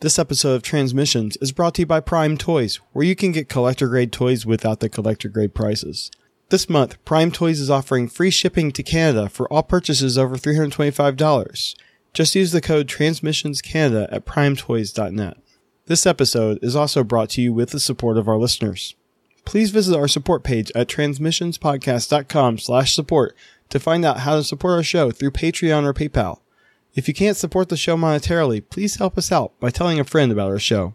This episode of Transmissions is brought to you by Prime Toys, where you can get collector grade toys without the collector grade prices. This month, Prime Toys is offering free shipping to Canada for all purchases over $325. Just use the code TransmissionsCanada at primetoys.net. This episode is also brought to you with the support of our listeners. Please visit our support page at transmissionspodcast.com slash support to find out how to support our show through Patreon or PayPal. If you can't support the show monetarily, please help us out by telling a friend about our show.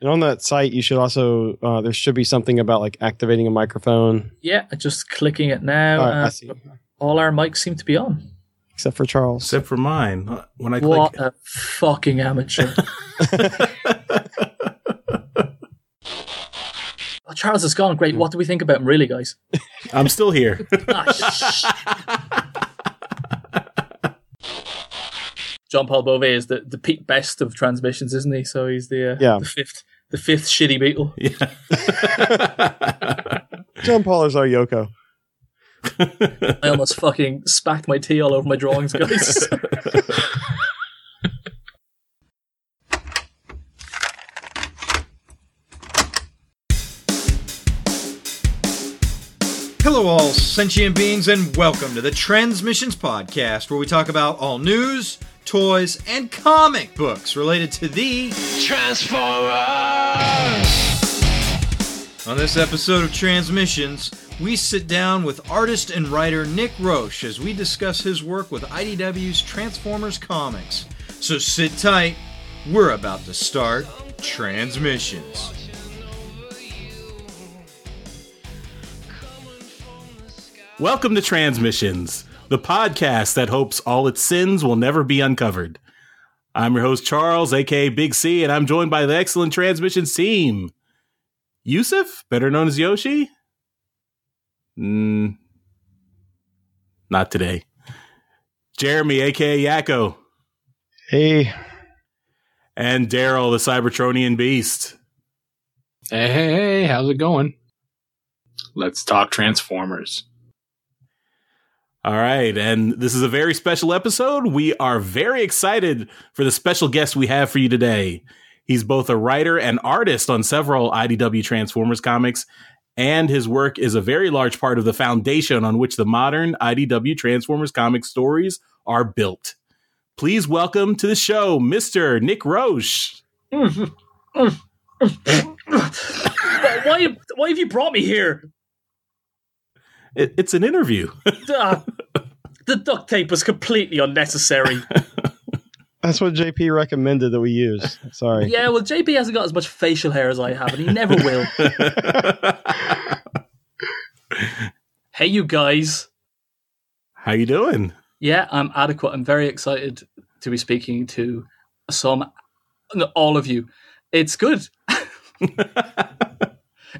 And on that site, you should also, uh, there should be something about like activating a microphone. Yeah, just clicking it now. All right, I see. all our mics seem to be on. Except for Charles. Except for mine. Uh, When I What click, a fucking amateur. Oh, Charles is gone. Great. What do we think about him, really, guys? I'm still here. Ah, sh- John Paul Beauvais is the, the peak best of transmissions, isn't he? So he's the uh, Yeah. the fifth the fifth shitty Beatle. yeah. John Paul is our Yoko. I almost fucking spacked my tea all over my drawings, guys. Hello, all sentient beings, and welcome to the Transmissions Podcast, where we talk about all news, toys, and comic books related to the Transformers. On this episode of Transmissions, we sit down with artist and writer Nick Roche as we discuss his work with IDW's Transformers comics. So sit tight, we're about to start Transmissions. Welcome to Transmissions, the podcast that hopes all its sins will never be uncovered. I'm your host, Charles, aka Big C, and I'm joined by the excellent Transmissions team. Yusuf, better known as Yoshi? Mm, not today. Jeremy, aka Yakko, Hey. and Daryl, the Cybertronian Beast. Hey, hey, hey, how's it going? Let's talk Transformers. All right, and this is a very special episode. We are very excited for the special guest we have for you today. He's both a writer and artist on several IDW Transformers comics, and his work is a very large part of the foundation on which the modern IDW Transformers comic stories are built. Please welcome to the show, Mr. Nick Roche. why, why have you brought me here? It- it's an interview. Ah, the duct tape was completely unnecessary. That's what JP recommended that we use. Sorry. Yeah, well, JP hasn't got as much facial hair as I have, and he never will. hey, you guys. How you doing? Yeah, I'm adequate. I'm very excited to be speaking to some, all of you. It's good.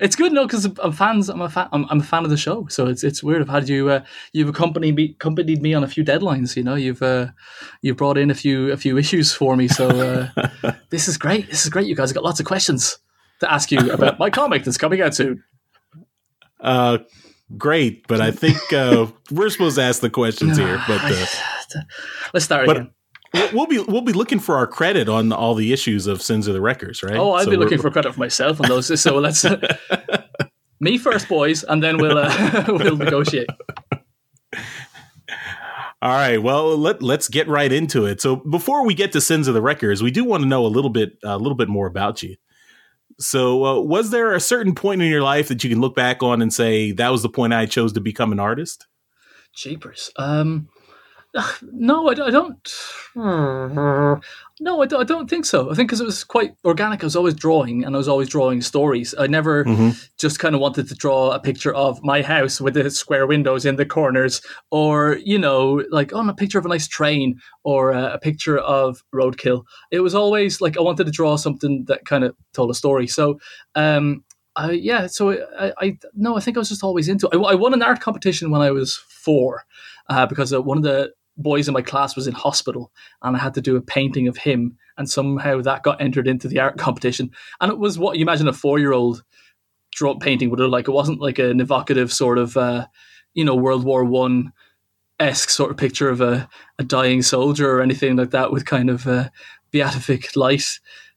It's good, no, because I'm fans. I'm a fan. I'm, I'm a fan of the show, so it's it's weird. I've had you. Uh, you've accompanied me, accompanied me on a few deadlines. You know, you've uh, you've brought in a few a few issues for me. So uh, this is great. This is great. You guys have got lots of questions to ask you about my comic that's coming out soon. Uh, great, but I think uh, we're supposed to ask the questions here. But uh, Let's start But- again. We'll- be we'll be looking for our credit on all the issues of Sins of the Wreckers, right? Oh, I'll So be looking for credit for myself on those. So let's me first, boys, and then we'll uh, we'll negotiate. All right, well let let's get right into it. So before we get to Sins of the Wreckers, we do want to know a little bit a little bit more about you. So, uh, was there a certain point in your life that you can look back on and say that was the point I chose to become an artist? Jeepers. Um, no, I, I don't. No, I don't, I don't think so. I think because it was quite organic. I was always drawing, and I was always drawing stories. I never Mhm. just kind of wanted to draw a picture of my house with the square windows in the corners, or you know, like on a picture of a nice train, or uh, a picture of roadkill. It was always like I wanted to draw something that kind of told a story. So, um, I, yeah. So I, I no, I think I was just always into. It. I, I won an art competition when I was four, uh, because uh, one of the boys in my class was in hospital, and I had to do a painting of him, and somehow that got entered into the art competition, and it was what you imagine a four-year-old draw painting would look like. It wasn't like an evocative sort of, uh, you know, World War One esque sort of picture of a, a dying soldier or anything like that with kind of uh, beatific light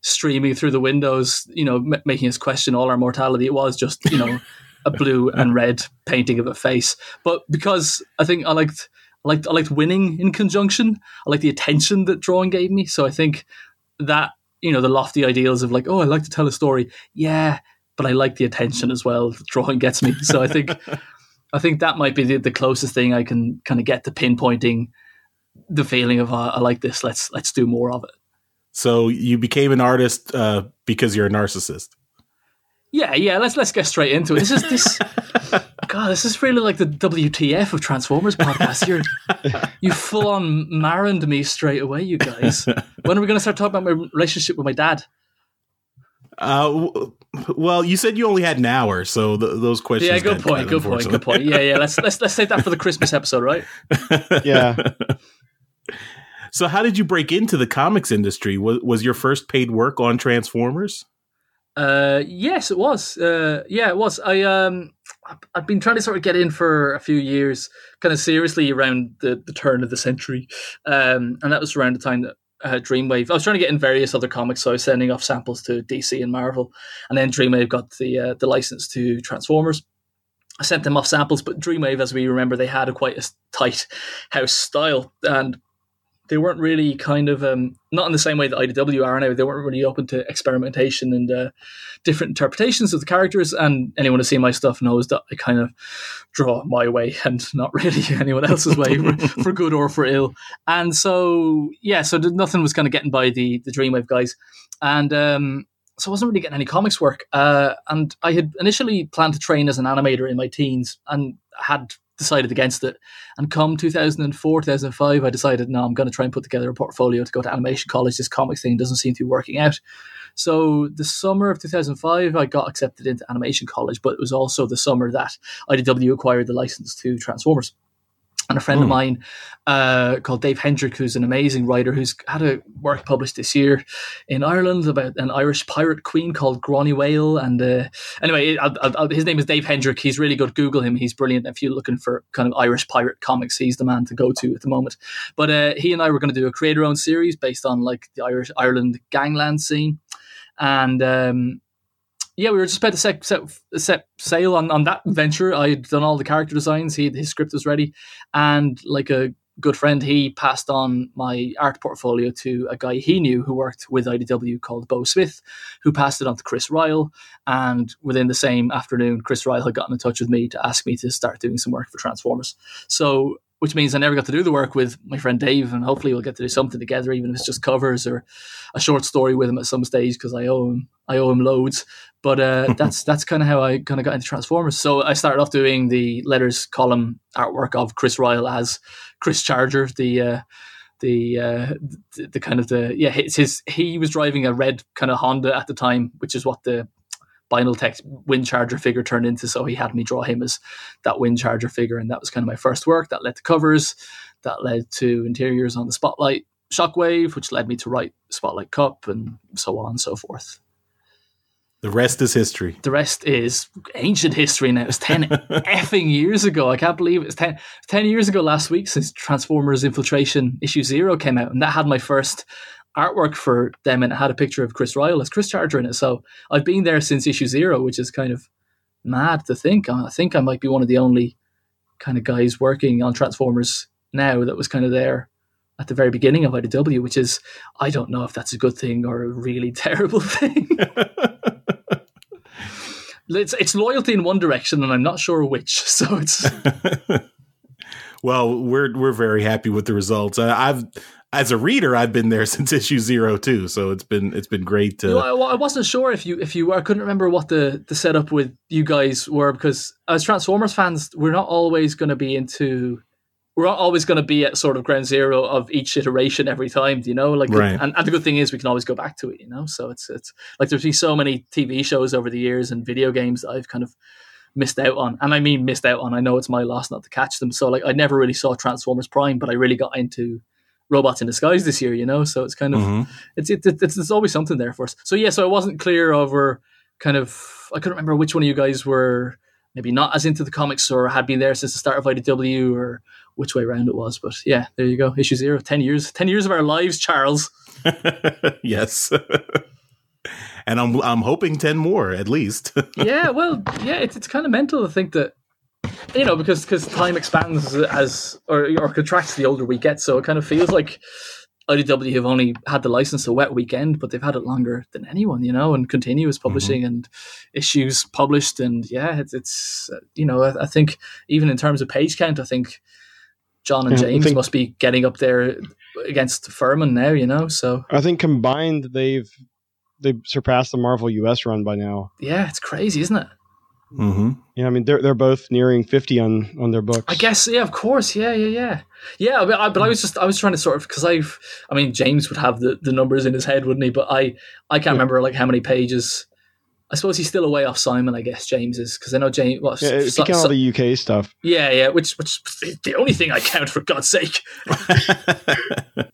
streaming through the windows, you know, m- making us question all our mortality. It was just, you know, a blue and red painting of a face. But because I think I liked, I liked, I liked winning in conjunction. I liked the attention that drawing gave me. So I think that you know the lofty ideals of like, oh, I like to tell a story. Yeah, but I like the attention as well. Drawing gets me. So I think, I think that might be the, the closest thing I can kind of get to pinpointing the feeling of uh, I like this. Let's let's do more of it. So you became an artist uh, because you're a narcissist. Yeah, yeah. Let's let's get straight into it. This is this. God, this is really like the WTF of Transformers podcast. You're you full on marined me straight away, you guys. When are we going to start talking about my relationship with my dad? Uh, w- well, you said you only had an hour, so th- those questions. Yeah, good point. Good point. Good point. Yeah, yeah. Let's let's let's save that for the Christmas episode, right? Yeah. so, how did you break into the comics industry? Was was your first paid work on Transformers? Uh, yes, it was. Uh, yeah, it was. I um, I've been trying to sort of get in for a few years, kind of seriously around the, the turn of the century, um, and that was around the time that uh, Dreamwave. I was trying to get in various other comics, so I was sending off samples to DC and Marvel, and then Dreamwave got the uh, the license to Transformers. I sent them off samples, but Dreamwave, as we remember, they had a quite a tight house style, and they weren't really kind of um, not in the same way that IDW are now. They weren't really open to experimentation and uh, different interpretations of the characters. And anyone who's seen my stuff knows that I kind of draw my way and not really anyone else's way for, for good or for ill. And so yeah, so th- nothing was kind of getting by the the Dreamwave guys, and um, so I wasn't really getting any comics work. Uh, and I had initially planned to train as an animator in my teens, and had decided against it. And come 2004, 2005, I decided, no, I'm going to try and put together a portfolio to go to animation college. This comics thing doesn't seem to be working out. So the summer of 2005, I got accepted into animation college, but it was also the summer that IDW acquired the license to Transformers. And a friend of Hmm. mine uh, called Dave Hendrick, who's an amazing writer, who's had a work published this year in Ireland about an Irish pirate queen called Granuaile. And uh, anyway, I'll, I'll, I'll- his name is Dave Hendrick. He's really good. Google him. He's brilliant. If you're looking for kind of Irish pirate comics, he's the man to go to at the moment. But uh, he and I were going to do a creator owned series based on like the Irish Ireland gangland scene. And um, yeah, we were just about to set, set, set sail on, on that venture. I had done all the character designs. He his script was ready, and like a good friend, he passed on my art portfolio to a guy he knew who worked with IDW called Beau Smith, who passed it on to Chris Ryall. And within the same afternoon, Chris Ryall had gotten in touch with me to ask me to start doing some work for Transformers. So, which means I never got to do the work with my friend Dave, and hopefully we'll get to do something together, even if it's just covers or a short story with him at some stage because I owe him I owe him loads. But uh, that's that's kind of how I kind of got into Transformers. So I started off doing the letters column artwork of Chris Ryall as Chris Charger, the uh, the, uh, the the kind of the yeah his, his he was driving a red kind of Honda at the time, which is what the Binaltech Wind Charger figure turned into. So he had me draw him as that Windcharger figure, and that was kind of my first work. That led to covers, that led to interiors on the Spotlight Shockwave, which led me to write Spotlight Kup, and so on and so forth. The rest is history. The rest is ancient history now. It's 10 effing years ago. I can't believe it. it's 10, 10 years ago last week since Transformers Infiltration issue zero came out. And that had my first artwork for them. And it had a picture of Chris Ryall as Chris Charger in it. So I've been there since issue zero, which is kind of mad to think. I think I might be one of the only kind of guys working on Transformers now that was kind of there at the very beginning of IDW, which is, I don't know if that's a good thing or a really terrible thing. it's it's loyalty in one direction, and I'm not sure which. So it's well, we're we're very happy with the results. I've as a reader, I've been there since issue zero too, so it's been it's been great to. you know, I, I wasn't sure if you if you were. I couldn't remember what the the setup with you guys were because as Transformers fans, we're not always going to be into. We're not always going to be at sort of ground zero of each iteration every time, you know. Like, Right. and, and the good thing is we can always go back to it, you know. So it's it's like there's been so many TV shows over the years and video games that I've kind of missed out on, and I mean missed out on. I know it's my loss not to catch them. So like I never really saw Transformers Prime, but I really got into Robots in Disguise this year, you know. So it's kind of Mhm. it's it, it's there's always something there for us. So yeah, so I wasn't clear over kind of I couldn't remember which one of you guys were maybe not as into the comics or had been there since the start of IDW or which way around it was. But yeah, there you go. Issue zero. Ten years. Ten years of our lives, Charles. yes. and I'm I'm hoping ten more at least. yeah, well, yeah, it's it's kind of mental to think that you know because because time expands as or or contracts the older we get, so it kind of feels like IDW have only had the license a wet weekend, but they've had it longer than anyone, you know, and continuous publishing mm-hmm. and issues published, and yeah, it's, it's you know I, I, think even in terms of page count, I think John and yeah, James think, must be getting up there against Furman now, you know. So I think combined they've they've surpassed the Marvel US run by now. Yeah, it's crazy, isn't it? Mm-hmm. Yeah, I mean they're they're both nearing fifty on on their books. I guess, yeah, of course, yeah, yeah, yeah, yeah. But I, but I was just I was trying to sort of because I've I mean James would have the, the numbers in his head, wouldn't he? But I I can't yeah. remember like how many pages. I suppose he's still away off Simon. I guess James is because I know James. What, yeah, if you count all the UK stuff. Yeah, yeah. Which which the only thing I count for God's sake.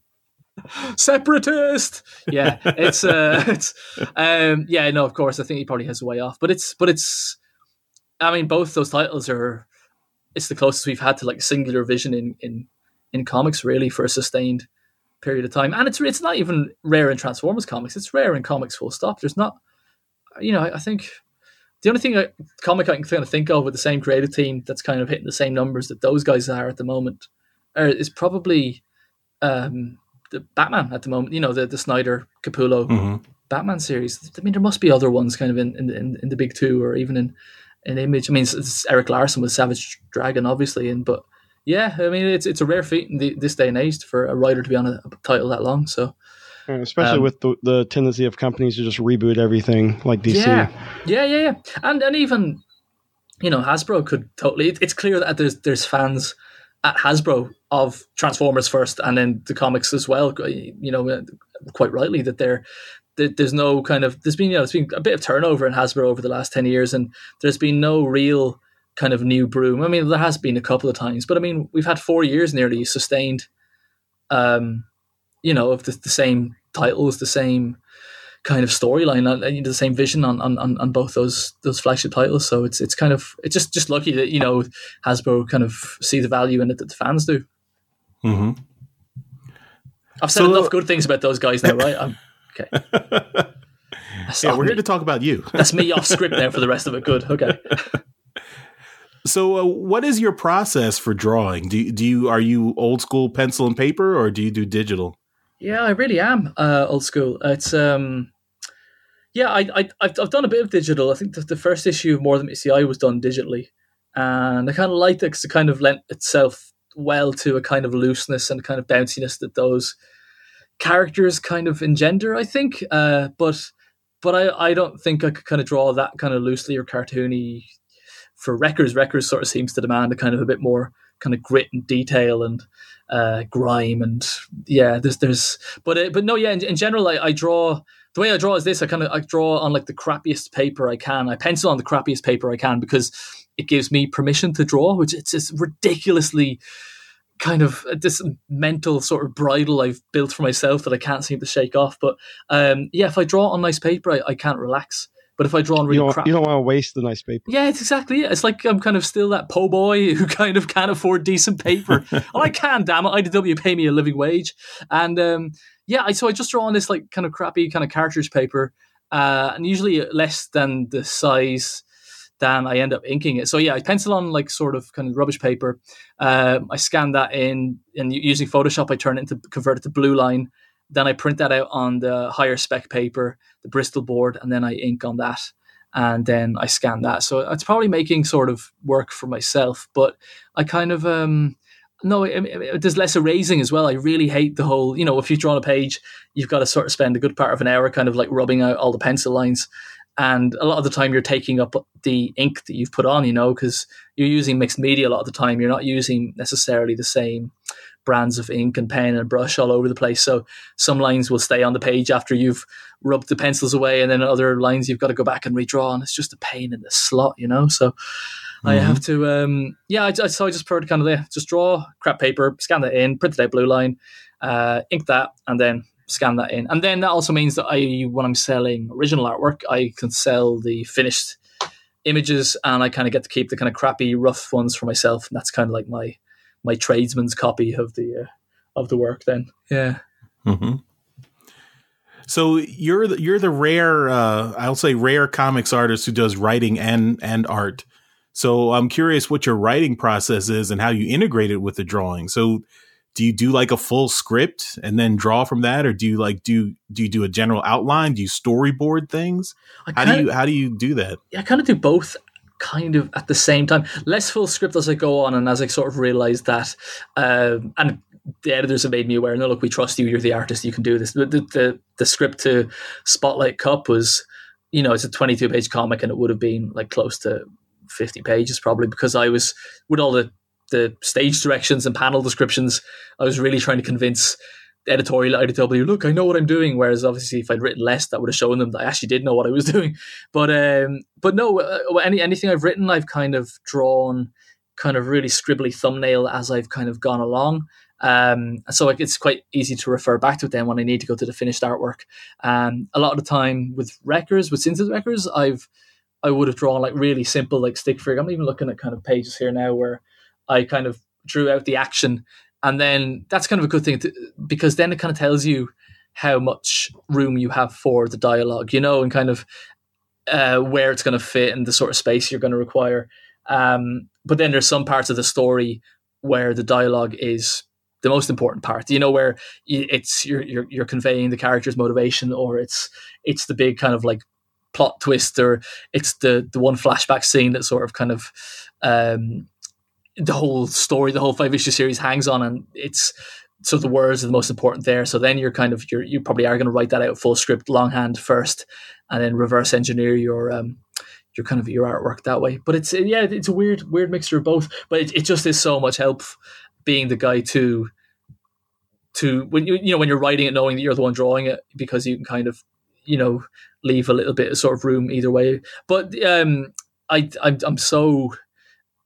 separatist yeah it's uh it's um yeah no of course i think he probably has a way off but it's but it's i mean both those titles are it's the closest we've had to like singular vision in in in comics really for a sustained period of time and it's it's not even rare in transformers comics it's rare in comics full stop there's not you know i, I think the only thing I, comic I can kind of think of with the same creative team that's kind of hitting the same numbers that those guys are at the moment are, is probably um, the Batman at the moment. You know, the the Snyder Capullo mm-hmm. Batman series. I mean, there must be other ones kind of in in, in the big two or even in in Image. I mean, it's, it's Erik Larsen with Savage Dragon, obviously, and but yeah, I mean, it's it's a rare feat in the, this day and age for a writer to be on a, a title that long. So. Especially um, with the, the tendency of companies to just reboot everything like DC. Yeah, yeah, yeah, yeah. And and even you know Hasbro could totally. it's clear that there's there's fans at Hasbro of Transformers first, and then the comics as well. You know, quite rightly that they're there's no kind of there's been you know there's been a bit of turnover in Hasbro over the last ten years, and there's been no real kind of new broom. I mean, there has been a couple of times, but I mean, we've had four years nearly sustained, um, you know, of the, the same titles, the same kind of storyline, uh, the same vision on, on, on both those those flagship titles. So it's it's kind of it's just just lucky that you know Hasbro kind of see the value in it that the fans do. Mm-hmm. I've said so, enough good things about those guys now, right? Okay. yeah, we're me. here to talk about you. That's me off script now for the rest of it. Good. Okay. So, uh, what is your process for drawing? Do you, do you are you old school pencil and paper, or do you do digital? Yeah, I really am uh, old school. It's um, yeah, I, I I've, I've done a bit of digital. I think the, the first issue of More Than Meets the Eye was done digitally, and I kind of liked it because it kind of lent itself well to a kind of looseness and kind of bounciness that those characters kind of engender. I think, uh, but but I, I don't think I could kind of draw that kind of loosely or cartoony for Wreckers. Wreckers sort of seems to demand a kind of a bit more kind of grit and detail and uh, grime and yeah, there's there's but uh, but no, yeah. In, in general, I, I, draw the way I draw is this. I kind of I draw on like the crappiest paper I can. I pencil on the crappiest paper I can because it gives me permission to draw, which it's just ridiculously kind of uh, this mental sort of bridle I've built for myself that I can't seem to shake off. But um, yeah, if I draw on nice paper, I, I can't relax. But if I draw on really you don't, crap, you don't want to waste the nice paper. Yeah, it's exactly it. It's like I'm kind of still that po' boy who kind of can't afford decent paper. well, I can, damn it. IDW pay me a living wage, and um, yeah, I, so I just draw on this like kind of crappy kind of cartridge paper, uh, and usually less than the size than I end up inking it. So yeah, I pencil on like sort of kind of rubbish paper. Uh, I scan that in, and using Photoshop, I turn it into convert it to blue line. Then I print that out on the higher spec paper, the Bristol board, and then I ink on that. And then I scan that. So it's probably making sort of work for myself, but I kind of, um, no, there's less erasing as well. I really hate the whole, you know, if you've drawn a page, you've got to sort of spend a good part of an hour kind of like rubbing out all the pencil lines. And a lot of the time you're taking up the ink that you've put on, you know, because you're using mixed media a lot of the time. You're not using necessarily the same brands of ink and pen and brush all over the place. So some lines will stay on the page after you've rubbed the pencils away, and then other lines you've got to go back and redraw, and it's just a pain in the slot, you know. So mm-hmm. I have to, um, yeah. I, so I just prefer to kind of yeah, just draw crap paper, scan that in, print it out blue line, uh, ink that, and then scan that in. And then that also means that I, when I'm selling original artwork, I can sell the finished images, and I kind of get to keep the kind of crappy, rough ones for myself. And that's kind of like my my tradesman's copy of the uh, of the work. Then, yeah. Mm-hmm. So you're the, you're the rare, uh, I'll say rare comics artist who does writing and and art. So I'm curious what your writing process is and how you integrate it with the drawing. So do you do like a full script and then draw from that, or do you like do do you do a general outline? Do you storyboard things? How do you how do you do that? I kind of do both kind of at the same time. Less full script as I go on, and as I sort of realize that, um, and the editors have made me aware. No, look, we trust you. You're the artist. You can do this. The the, the script to Spotlight Kup was, you know, it's a 22 page comic, and it would have been like close to 50 pages probably because I was with all the the stage directions and panel descriptions. I was really trying to convince editorial IDW, look, I know what I'm doing. Whereas obviously, if I'd written less, that would have shown them that I actually did know what I was doing. But um, but no, uh, any anything I've written, I've kind of drawn kind of really scribbly thumbnail as I've kind of gone along. Um, so it's quite easy to refer back to it then when I need to go to the finished artwork. Um, a lot of the time with Wreckers, with Sins of the Wreckers, I've I would have drawn like really simple like stick figure. I'm even looking at kind of pages here now where I kind of drew out the action, and then that's kind of a good thing to, because then it kind of tells you how much room you have for the dialogue, you know, and kind of uh, where it's going to fit and the sort of space you're going to require. Um, but then there's some parts of the story where the dialogue is the most important part. You know, where it's you're, you're you're conveying the character's motivation, or it's it's the big kind of like plot twist, or it's the the one flashback scene that sort of kind of um, the whole story, the whole five issue series hangs on, and it's so the words are the most important there. So then you're kind of you're you probably are going to write that out full script longhand first, and then reverse engineer your um your kind of your artwork that way. But it's yeah, it's a weird weird mixture of both. But it, it just is so much help being the guy to to when you you know when you're writing it, knowing that you're the one drawing it because you can kind of you know leave a little bit of sort of room either way. But um, I I'm, I'm so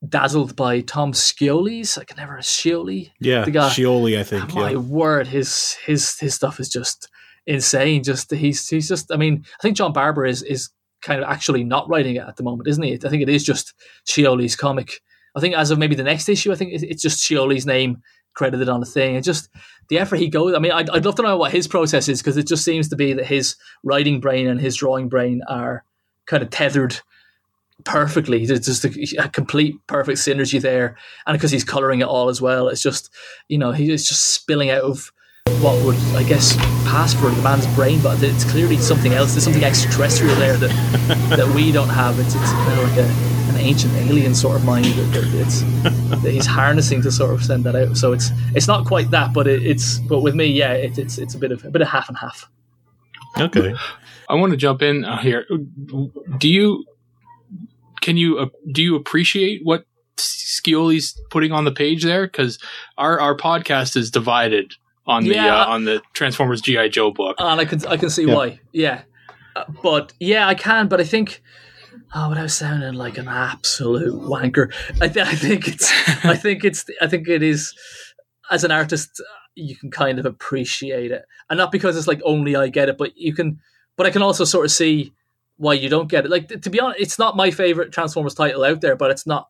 dazzled by Tom Scioli's. I can never Scioli. Yeah, the guy. Scioli, I think. Oh, my yeah. word, his his his stuff is just insane. Just he's he's just. I mean, I think John Barber is is kind of actually not writing it at the moment, isn't he? I think it is just Scioli's comic. I think as of maybe the next issue, I think it's just Scioli's name credited on the thing. And just the effort he goes. I mean, I'd, I'd love to know what his process is because it just seems to be that his writing brain and his drawing brain are kind of tethered perfectly. There's just a, a, complete perfect synergy there, and because he's coloring it all as well, it's just you know he's just spilling out of what would I guess pass for the man's brain, but it's clearly something else. There's something extraterrestrial there that that we don't have. It's it's kind of like a, an ancient alien sort of mind that, that it's that he's harnessing to sort of send that out. So it's it's not quite that, but it, it's but with me, yeah, it, it's it's a bit of a bit of half and half. Okay. I want to jump in uh, here. Do you can you uh, do you appreciate what Scioli's putting on the page there? Because our our podcast is divided on the uh, on the Transformers GI Joe book. and I can I can see Yeah. why. Yeah, Uh, but yeah, I can. But I think oh, without sounding like an absolute wanker, I, th- I think it's I think it's I think it is as an artist you can kind of appreciate it, and not because it's like only I get it, but you can. But I can also sort of see why you don't get it. Like to be honest, it's not my favorite Transformers title out there, but it's not.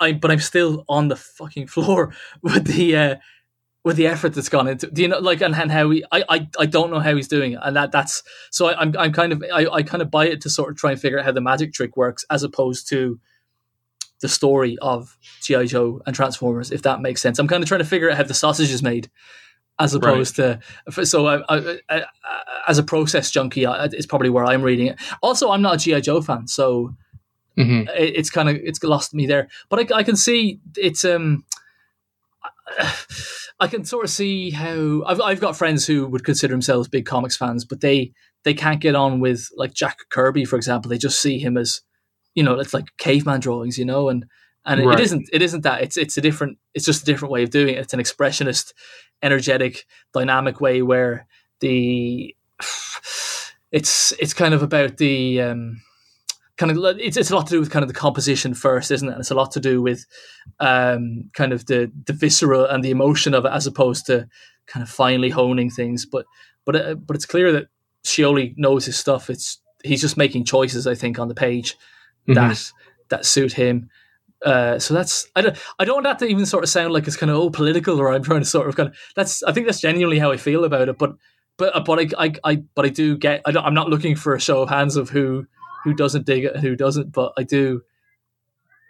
I but I'm still on the fucking floor with the. uh with the effort that's gone into, do you know, like, and, and how he, I, I, I don't know how he's doing it, and that, that's, so I, I'm, I'm kind of, I, I kind of buy it to sort of try and figure out how the magic trick works, as opposed to the story of GI Joe and Transformers, if that makes sense. I'm kind of trying to figure out how the sausage is made, as opposed to, so I, I, I, as a process junkie, it's probably where I'm reading it. Also, I'm not a GI Joe fan, so hmm it, it's kind of it's lost me there. But I, I can see it's um, I can sort of see how I've I've got friends who would consider themselves big comics fans, but they they can't get on with like Jack Kirby, for example. They just see him as you know it's like caveman drawings, you know, and and it- Right. it isn't it isn't that it's it's a different it's just a different way of doing it. It's an expressionist, energetic, dynamic way where the it's it's kind of about the um, kind of it's, it's a lot to do with kind of the composition first, isn't it? And it's a lot to do with um, kind of the the visceral and the emotion of it, as opposed to kind of finely honing things. But but uh, but it's clear that Scioli knows his stuff. It's he's just making choices, I think, on the page Mhm. that that suit him. Uh, so that's I don't I don't want that to even sort of sound like it's kind of oh political or I'm trying to sort of kind of that's I think that's genuinely how I feel about it. But but uh, but I I, I but I do get I don't, I'm not looking for a show of hands of who who doesn't dig it and who doesn't. But I do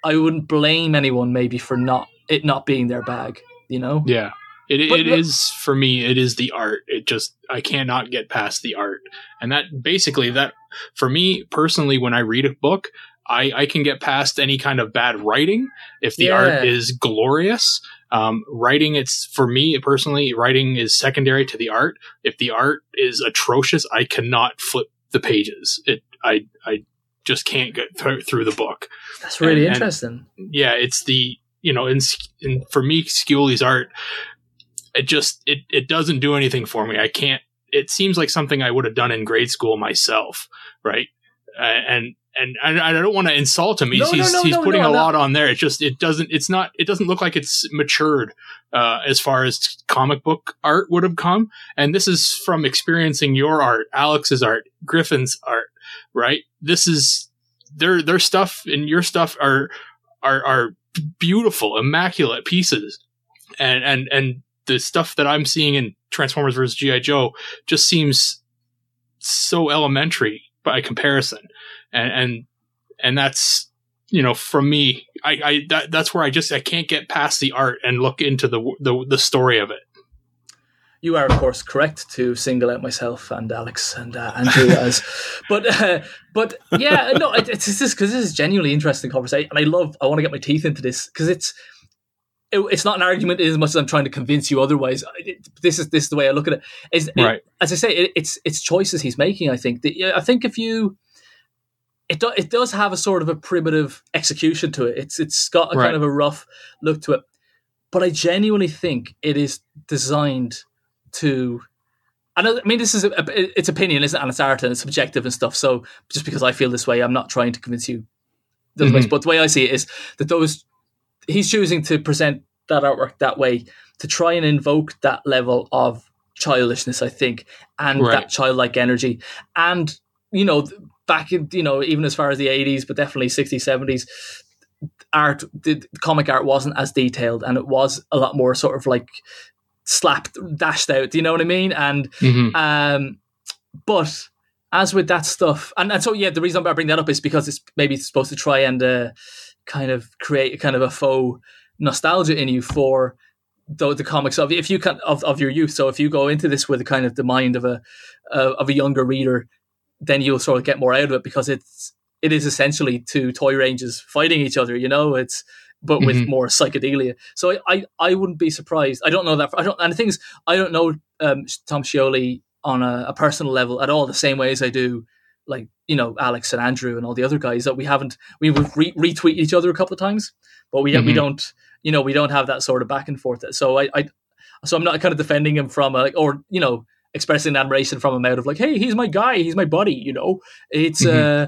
I wouldn't blame anyone maybe for not it not being their bag. You know. Yeah. It, But- it but- is for me. It is the art. It just I cannot get past the art, and that basically that for me personally, when I read a book, I I can get past any kind of bad writing if the Yeah. art is glorious. Um, writing, it's for me personally, writing is secondary to the art. If the art is atrocious, I cannot flip the pages. It I I just can't get th- through the book That's really And- and- interesting. yeah, it's the you know, in, in for me, Scioli's art, it just it it doesn't do anything for me. I can't. It seems like something I would have done in grade school myself, right? Uh, and and I, I don't want to insult him. He's No, he's, no, he's no, putting no, a lot on there. It just it doesn't it's not it doesn't look like it's matured uh, as far as comic book art would have come. And this is from experiencing your art, Alex's art, Griffith's art, right? This is their their stuff and your stuff are are are beautiful, immaculate pieces, and and and the stuff that I'm seeing in Transformers versus GI Joe just seems so elementary by comparison, and and and that's you know from me, I, I that that's where I just I can't get past the art and look into the the the story of it. You are, of course, correct to single out myself and Alex and uh, Andrew as, but uh, but yeah, no, it, it's just because this is genuinely interesting conversation, and I love. I want to get my teeth into this because it's it, it's not an argument as much as I'm trying to convince you otherwise. It, this is this is the way I look at it. Is Right. as I say, it, it's it's choices he's making. I think that, I think if you. It, do, it does have a sort of a primitive execution to it. It's it's got a Right. kind of a rough look to it, but I genuinely think it is designed to I know. I mean, this is a, a- it's opinion, isn't it? And it's art and it's subjective and stuff. So just because I feel this way, I'm not trying to convince you. The other ways. Mm-hmm. But the way I see it is that those he's choosing to present that artwork that way to try and invoke that level of childishness, I think, and Right. that childlike energy, and you know, back in you know, even as far as the '80s, but definitely '60s, '70s, art, the comic art wasn't as detailed, and it was a lot more sort of like slapped, dashed out. Do you know what I mean? And Mm-hmm. um, but as with that stuff, and, and so yeah, the reason I bring that up is because it's maybe it's supposed to try and uh, kind of create a kind of a faux nostalgia in you for the, the comics of if you can of, of your youth. So if you go into this with a kind of the mind of a uh, of a younger reader, then you'll sort of get more out of it because it's it is essentially two toy ranges fighting each other. You know, it's but with Mhm. more psychedelia. So I, I I wouldn't be surprised. I don't know that. I don't. And the thing is, I don't know um, Tom Scioli on a, a personal level at all the same way as I do like you know Alex and Andrew and all the other guys that we haven't we would re- retweet each other a couple of times, but we we Mhm. don't you know we don't have that sort of back and forth. So I, I so I'm not kind of defending him from a, or you know expressing admiration from him out of like hey he's my guy he's my buddy you know it's uh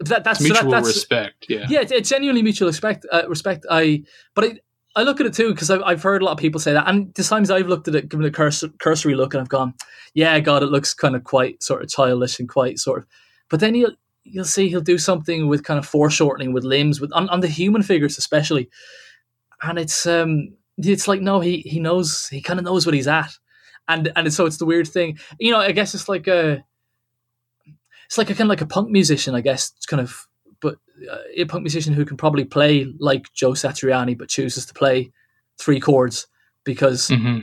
that that's that- Mutual that's respect. Yeah. yeah, it's, it's genuinely mutual respect. Uh, respect. I, but I, I look at it too because I've, I've heard a lot of people say that, and the times I've looked at it, given a cursory, cursory look, and I've gone, yeah, God, it looks kind of quite sort of childish and quite sort of. But then you'll you'll see he'll do something with kind of foreshortening with limbs, with on, on the human figures especially, and it's um it's like no, he he knows he kind of knows what he's at, and and so it's the weird thing, you know. I guess it's like a. It's like a kind of like a punk musician, I guess. It's kind of but uh, a punk musician who can probably play like Joe Satriani, but chooses to play three chords because hmm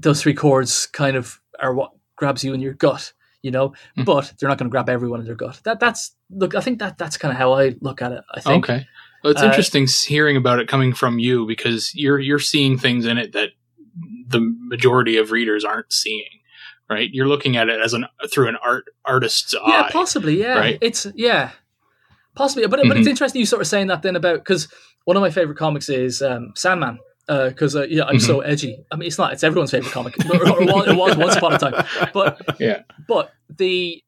those three chords kind of are what grabs you in your gut, you know. Mhm. But they're not going to grab everyone in their gut. That that's look. I think that that's kind of how I look at it. I think. Okay. Well, it's Uh, interesting hearing about it coming from you because you're you're seeing things in it that the majority of readers aren't seeing. Right? You're looking at it as an through an art artist's Yeah, eye. Yeah possibly. Yeah, right? it's yeah, possibly. But but it's interesting you sort of saying that then about because one of my favorite comics is um, Sandman. Because uh, yeah, I'm so edgy. I mean, it's not. It's everyone's favorite comic. or, or it was- it was once upon a time. But Yeah. but the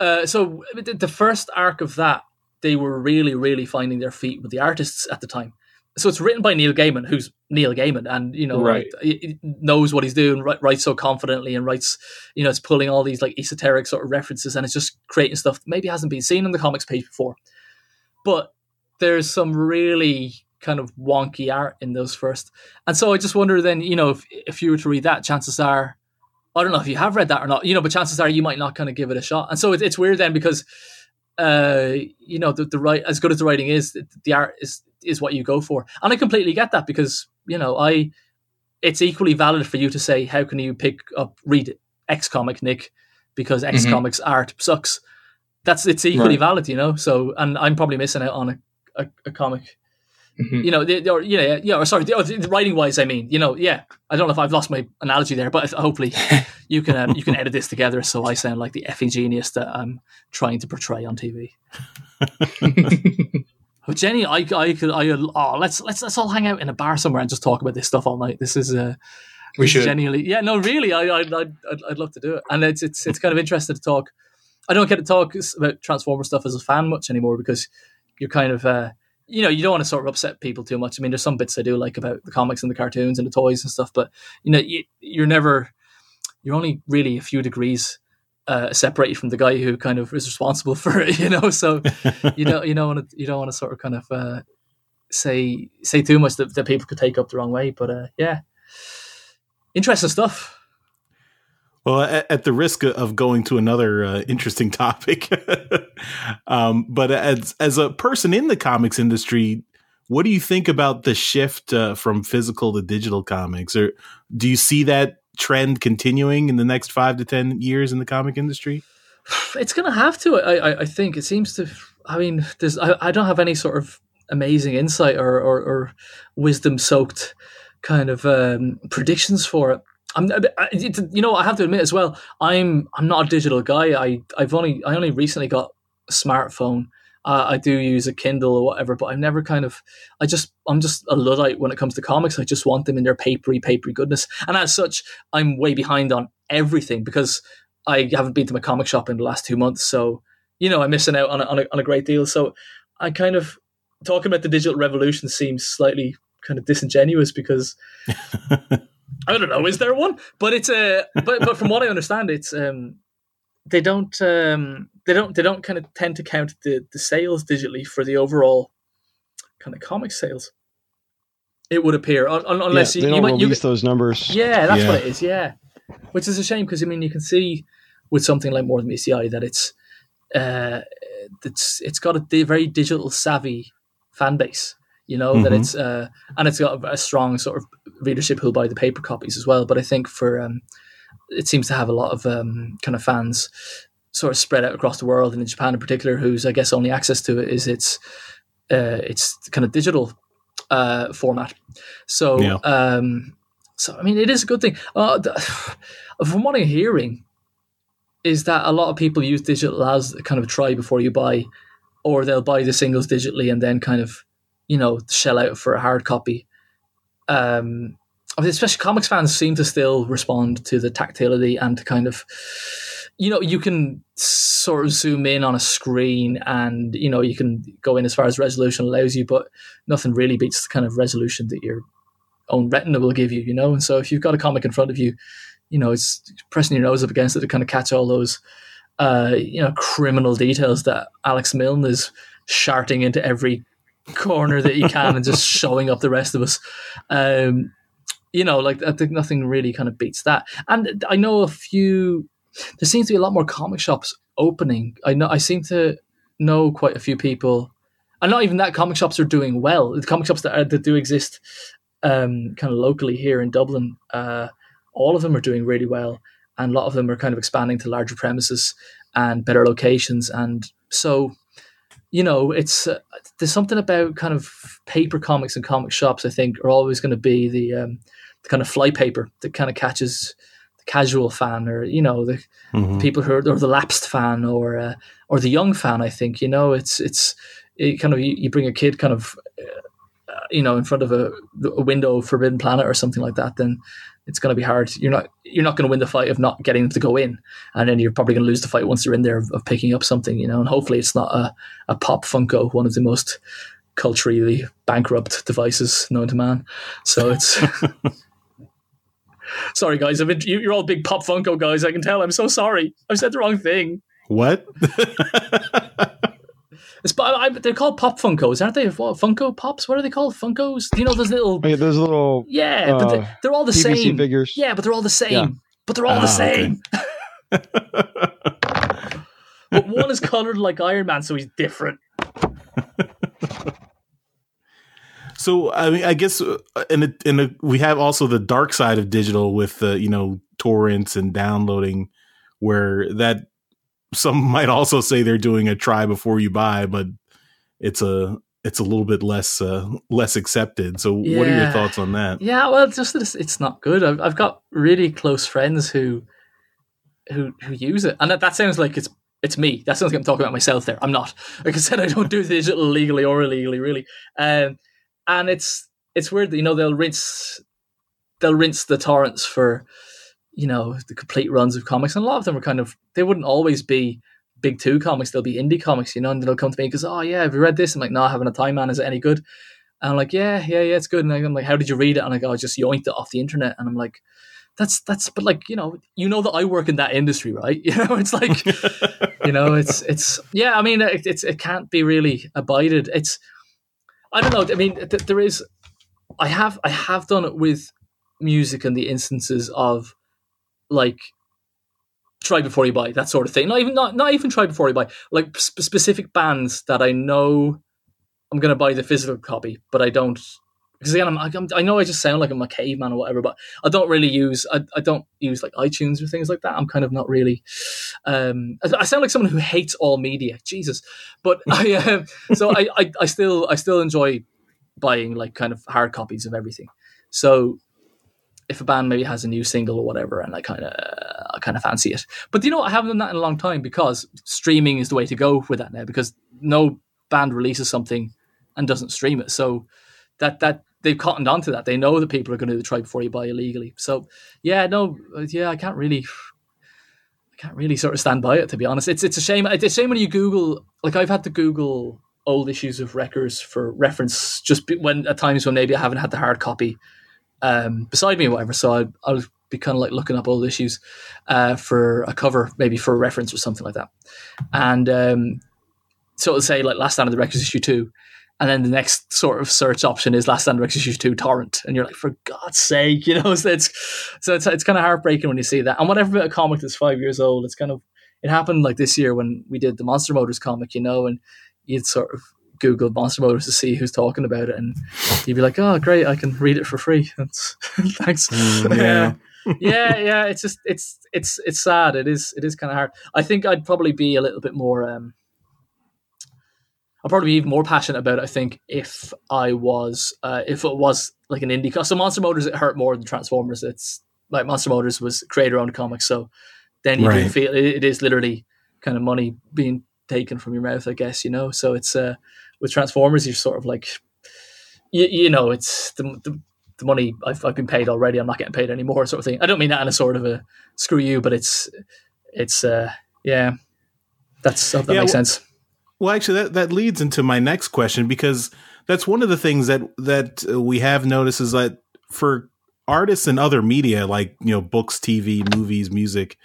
uh, so the, the first arc of that, they were really really finding their feet with the artists at the time. So it's written by Neil Gaiman, who's Neil Gaiman, and you know Right. like, he- he knows what he's doing, wri- writes so confidently, and writes you know it's pulling all these like esoteric sort of references, and it's just creating stuff that maybe hasn't been seen in the comics page before. But there's some really kind of wonky art in those first. And so I just wonder then, you know, if, if you were to read that, chances are, I don't know if you have read that or not, you know, but chances are you might not kind of give it a shot. And so it, it's weird then because, uh, you know, the, the right, as good as the writing is, the art is, is what you go for. And I completely get that because, you know, I, it's equally valid for you to say, how can you pick up, read X comic, Nick, because X Mhm. comics art sucks. That's, it's equally Right. valid, you know? So, and I'm probably missing out on a, a, a comic Mhm. you know, the, or yeah, yeah, or sorry, the, the writing wise, I mean, you know, yeah, I don't know if I've lost my analogy there, but hopefully you can um, you can edit this together so I sound like the effing genius that I'm trying to portray on TV. But Jenny, I, I could, I, oh, let's let's let's all hang out in a bar somewhere and just talk about this stuff all night. This is uh, we should. genuinely, yeah, no, really, I, I, I'd, I'd, I'd love to do it, and it's it's it's kind of interesting to talk. I don't get to talk about Transformer stuff as a fan much anymore because you're kind of, uh, you know, you don't want to sort of upset people too much. I mean, there's some bits I do like about the comics and the cartoons and the toys and stuff, but you know, you, you're never, you're only really a few degrees uh, separated from the guy who kind of is responsible for it, you know. So you don't, you don't want to, you don't want to sort of kind of uh, say say too much that, that people could take up the wrong way. But uh, yeah, interesting stuff. Well, at, at the risk of going to another uh, interesting topic, um, but as as a person in the comics industry, what do you think about the shift uh, from physical to digital comics, or do you see that trend continuing in the next five to ten years in the comic industry? It's going to have to. I, I, I think it seems to. I mean, there's. I, I don't have any sort of amazing insight or or, or wisdom soaked kind of um, predictions for it. I'm, I- you know, I have to admit as well. I'm I'm not a digital guy. I I've only I only recently got a smartphone. Uh, I do use a Kindle or whatever, but I'm never kind of. I just I'm just a luddite when it comes to comics. I just want them in their papery, papery goodness, and as such, I'm way behind on everything because I haven't been to my comic shop in the last two months. So you know, I'm missing out on a, on a, on a great deal. So I kind of talking about the digital revolution seems slightly kind of disingenuous because I don't know, is there one? But it's a but but from what I understand, it's um they don't um they don't they don't kind of tend to count the the sales digitally for the overall kind of comic sales. It would appear un- un- unless yeah, you, they don't might you, release those numbers. yeah, that's Yeah. what it is. Yeah, which is a shame because I mean you can see with something like more than meets the eye that it's uh, it's it's got a di- very digital savvy fan base. You know that Mhm. it's uh, and it's got a, a strong sort of readership who'll buy the paper copies as well. But I think for um, it seems to have a lot of um, kind of fans sort of spread out across the world and in Japan in particular, whose I guess only access to it is its uh, its kind of digital uh, format. So Yeah. um, so I mean, it is a good thing. Uh, the, from what I'm hearing, is that a lot of people use digital as kind of try before you buy, or they'll buy the singles digitally and then kind of, you know, shell out for a hard copy. Um, especially comics fans seem to still respond to the tactility and to kind of, you know, you can sort of zoom in on a screen and you know you can go in as far as resolution allows you, but nothing really beats the kind of resolution that your own retina will give you, you know. And so if you've got a comic in front of you, you know, it's pressing your nose up against it to kind of catch all those, uh, you know, criminal details that Alex Milne is sharting into every corner that he can and just showing up the rest of us. Um, you know, like I think nothing really kind of beats that. And I know a few. There seems to be a lot more comic shops opening. I know. I seem to know quite a few people, and not even that comic shops are doing well. The comic shops that are, that do exist, um, kind of locally here in Dublin, uh, all of them are doing really well, and a lot of them are kind of expanding to larger premises and better locations. And so, you know, it's uh, there's something about kind of paper comics and comic shops. I think are always going to be the, um, the kind of fly paper that kind of catches casual fan, or you know, the Mhm. people who are or the lapsed fan, or uh, or the young fan. I think you know, it's it's it kind of you, you bring a kid kind of. Uh, you know, in front of a, a window of Forbidden Planet or something like that, then it's going to be hard. You're not you're not going to win the fight of not getting them to go in, and then you're probably going to lose the fight once they're in there of, of picking up something, you know. And hopefully, it's not a, a pop Funko, one of the most culturally bankrupt devices known to man. So it's. sorry, guys. I've been, you, you're all big pop Funko guys. I can tell. I'm so sorry. I've said the wrong thing. What? I, they're called pop Funkos, aren't they? What, Funko Pops? What are they called? Funkos? You know those little? Oh, yeah, there's little Yeah, but uh, they're, they're all the PVC same. figures. Yeah, but they're all the same. Yeah. But they're all Ah, the okay. same. but one is colored like Iron Man, so he's different. So I mean, I guess in a, in a, we have also the dark side of digital with the you know torrents and downloading, where that some might also say they're doing a try before you buy, but it's a it's a little bit less uh, less accepted. So what are your thoughts on that? Yeah, well, it's just that it's, it's not good. I've, I've got really close friends who who who use it, and that, that sounds like it's it's me. That sounds like I'm talking about myself. There, I'm not. Like I said, I don't do digital legally or illegally, really. Um, and it's it's weird you know they'll rinse they'll rinse the torrents for you know the complete runs of comics, and a lot of them are kind of they wouldn't always be big two comics. They'll be indie comics, you know, and they'll come to me because oh yeah, have you read this? I'm like, no, I haven't a time, man. Is it any good? And I'm like, yeah, yeah, yeah, it's good. And I'm like, how did you read it? And I go, I just yoinked it off the internet. And I'm like, that's that's, but like, you know, you know that I work in that industry, right? You know, it's like, you know, it's it's yeah. I mean, it, it's it can't be really abided. It's I don't know. I mean, th- there is. I have I have done it with music and the instances of like try before you buy that sort of thing. Not even not not even try before you buy. Like sp- specific bands that I know I'm going to buy the physical copy, but I don't because again I'm, I'm I know I just sound like I'm a caveman or whatever, but I don't really use I, I don't use like iTunes or things like that. I'm kind of not really. Um, I, I sound like someone who hates all media. Jesus, but I um, so I, I I still I still enjoy buying like kind of hard copies of everything. So if a band maybe has a new single or whatever, and I kind of I kind of fancy it. But you know, I haven't done that in a long time because streaming is the way to go with that now. Because no band releases something and doesn't stream it, so that that they've cottoned onto that. They know that people are going to try before you buy illegally. So yeah, no, yeah, I can't really. I can't really sort of stand by it to be honest. It's it's a shame. It's a shame when you Google like I've had to Google old issues of records for reference just when at times when maybe I haven't had the hard copy um, beside me or whatever. So I, I'll be kind of like looking up old issues uh, for a cover, maybe for a reference or something like that. And um, so it'll say like Last Stand of the Wreckers issue two. And then the next sort of search option is Last Stand issue two torrent. And you're like, for God's sake, you know, so it's, so it's, it's kind of heartbreaking when you see that. And whatever bit of comic that's five years old, it's kind of, it happened like this year when we did the Monster Motors comic, you know, and you'd sort of Google Monster Motors to see who's talking about it, and you'd be like, "Oh, great! I can read it for free." Thanks. Mm, yeah. yeah, yeah. It's just it's it's it's sad. It is it is kind of hard. I think I'd probably be a little bit more. um I'd probably be even more passionate about it. I think if I was uh, if it was like an indie. co- So Monster Motors it hurt more than Transformers. It's like Monster Motors was creator owned comics, so then you do feel it, it is literally kind of money being taken from your mouth, I guess, you know. So it's uh with Transformers, you're sort of like, you, you know, it's the, the the money I've I've been paid already. I'm not getting paid anymore, sort of thing. I don't mean that in a sort of a screw you, but it's it's uh yeah, that's I that Yeah, makes well- sense. Well, actually, that, that leads into my next question because that's one of the things that that uh, we have noticed is that for artists and other media like you know books, TV, movies, music,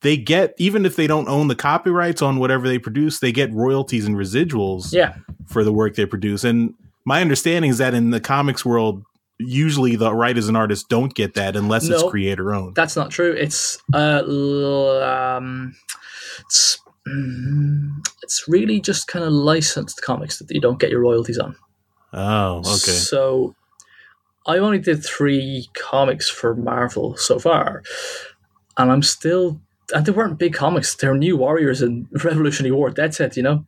they get even if they don't own the copyrights on whatever they produce, they get royalties and residuals Yeah, for the work they produce. And my understanding is that in the comics world, usually the writers and artists don't get that unless it's creator owned. that's not true. It's uh um, it's mm, it's really just kind of licensed comics that you don't get your royalties on. Oh, okay. So I only did three comics for Marvel so far, and I'm still. And they weren't big comics. They're New Warriors and Revolutionary War, Dead Set, you know.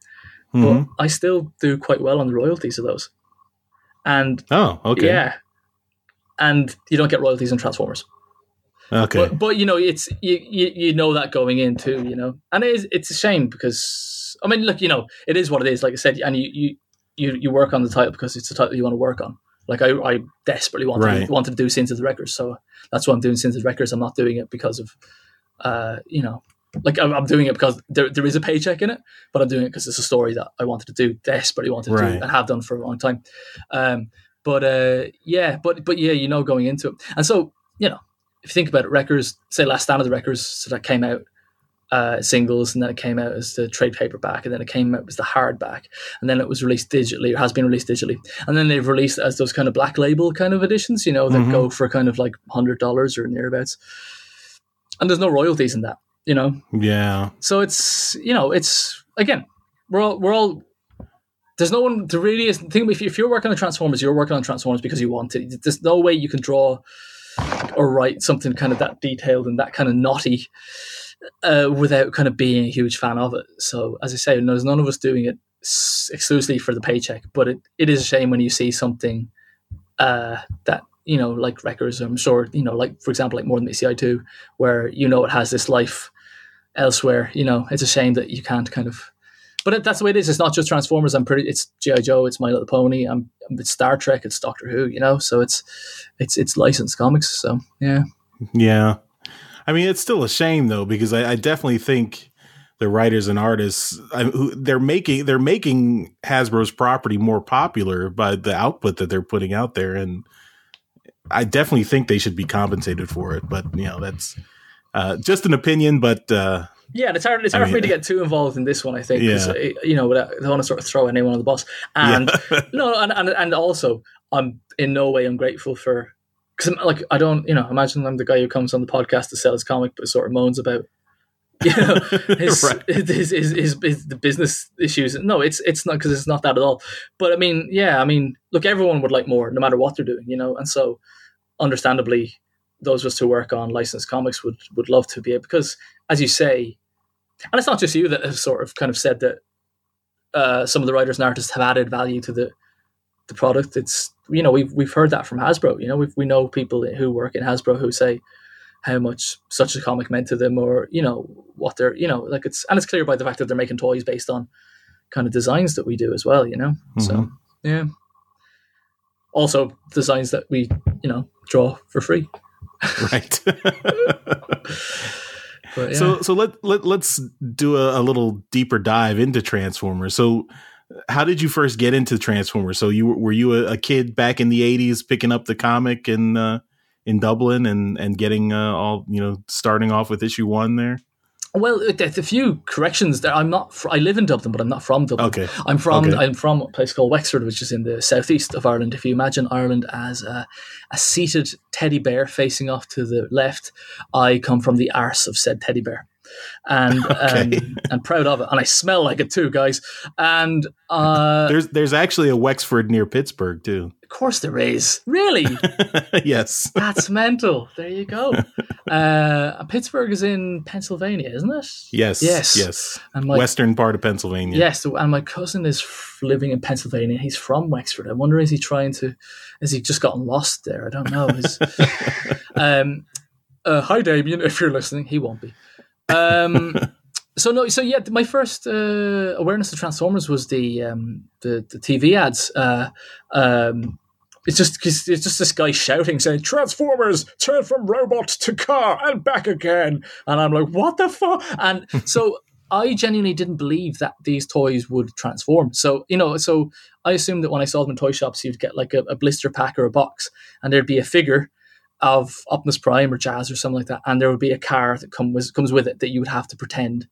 Mhm. But I still do quite well on the royalties of those. And Oh, okay. yeah, and you don't get royalties on Transformers. Okay. But, but you know, it's you, you you know that going in too, you know, and it is it's a shame because I mean, look, you know, it is what it is. Like I said, and you you you, you work on the title because it's the title you want to work on. Like I, I desperately wanted Right. to, wanted to do Sins of the Wreckers, so that's why I'm doing Sins of the Wreckers. I'm not doing it because of, uh, you know, like I'm, I'm doing it because there, there is a paycheck in it, but I'm doing it because it's a story that I wanted to do, desperately wanted to Right. do, and have done for a long time. Um, but uh, yeah, but but yeah, you know, going into it, and so you know, if you think about it, wreckers, say Last Stand of the Wreckers, so that came out uh, singles, and then it came out as the trade paperback, and then it came out as the hardback, and then it was released digitally, or has been released digitally, and then they've released as those kind of black label kind of editions, you know, that Mhm. go for kind of like hundred dollars or nearabouts, and there's no royalties in that, you know. Yeah. So it's you know it's again we're all we're all there's no one to really is think if, if you're working on Transformers, you're working on Transformers because you want to. There's no way you can draw or write something kind of that detailed and that kind of naughty uh, without kind of being a huge fan of it. So as I say, there's none of us doing it exclusively for the paycheck, but it, it is a shame when you see something uh, that you know, like wreckers. I'm sure, you know, like for example, like more than ECI two, where you know it has this life elsewhere. You know, it's a shame that you can't kind of. But that's the way it is. It's not just Transformers. I'm pretty. It's GI Joe. It's My Little Pony. I'm. It's Star Trek. It's Doctor Who. You know, so it's, it's it's licensed comics. So yeah, Yeah. I mean, it's still a shame though, because I, I definitely think the writers and artists I, who they're making they're making Hasbro's property more popular by the output that they're putting out there, and I definitely think they should be compensated for it. But you know, that's uh, just an opinion. But uh, yeah. And it's hard. It's I hard for me to get too involved in this one. I think. Yeah. uh, you know, I don't want to sort of throw anyone on the bus. And yeah. no, and, and and also, I'm in no way ungrateful for because like I don't, you know, imagine I'm the guy who comes on the podcast to sell his comic, but sort of moans about. You know, his, Right. his, his, his, his- the business issues. No, it's it's not because it's not that at all. But I mean, yeah, I mean, look, everyone would like more, no matter what they're doing, you know. And so, understandably, those of us who work on licensed comics would would love to be able because, as you say, and it's not just you that have sort of kind of said that uh, some of the writers and artists have added value to the the product. It's you know we've we've heard that from Hasbro. You know we we know people who work in Hasbro who say how much such a comic meant to them, or you know what they're you know like it's and it's clear by the fact that they're making toys based on kind of designs that we do as well. You know, so Mhm. yeah. Also, designs that we you know draw for free. right. Yeah. So so let, let let's do a, a little deeper dive into Transformers. So how did you first get into Transformers? So you were- were you a, a kid back in the eighties picking up the comic in uh, in Dublin and and getting uh, all you know starting off with issue one there? Well, uh, there's a few corrections there. I'm not. Fr- I live in Dublin, but I'm not from Dublin. Okay. I'm from. Okay. I'm from a place called Wexford, which is in the southeast of Ireland. If you imagine Ireland as a, a seated teddy bear facing off to the left, I come from the arse of said teddy bear, and Okay. um, I'm proud of it, and I smell like it too, guys. And uh, There's there's actually a Wexford near Pittsburgh too. of course there is. Really, yes. that's mental. There you go. Uh, Pittsburgh is in Pennsylvania, isn't it? Yes. Yes. Yes. And my Western part of Pennsylvania. Yes, and my cousin is f- living in Pennsylvania. He's from Wexford. I wonder is he trying to, has he just gotten lost there? I don't know. Um, uh, hi, Damien, if you're listening. He won't be. Um, so no, so yeah, my first uh, awareness of Transformers was the um, the, the TV ads. Uh, um, it's just it's just this guy shouting, saying "Transformers turn from robot to car and back again," and I'm like, "What the fuck?" And so I genuinely didn't believe that these toys would transform. So you know, so I assumed that when I saw them in toy shops, you'd get like a, a blister pack or a box, and there'd be a figure of Optimus Prime or Jazz or something like that, and there would be a car that comes comes with it that you would have to pretend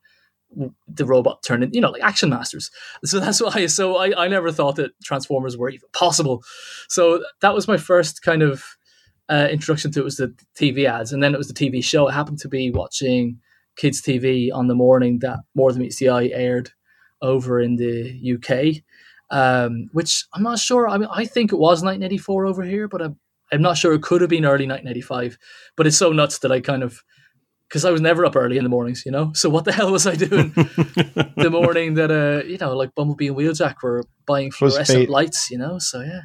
the robot turned in, you know, like Action Masters. So that's why. So I, I never thought that Transformers were even possible. So that was my first kind of uh, introduction to it was the TV ads, and then it was the TV show. I happened to be watching kids TV on the morning that More Than Meets the Eye aired over in the UK. Um, which I'm not sure. I mean, I think it was 1984 over here, but I'm, I'm not sure. It could have been early 1985. But it's so nuts that I kind of, because I was never up early in the mornings, you know. So what the hell was I doing the morning that, uh, you know, like Bumblebee and Wheeljack were buying fluorescent lights, you know? So yeah.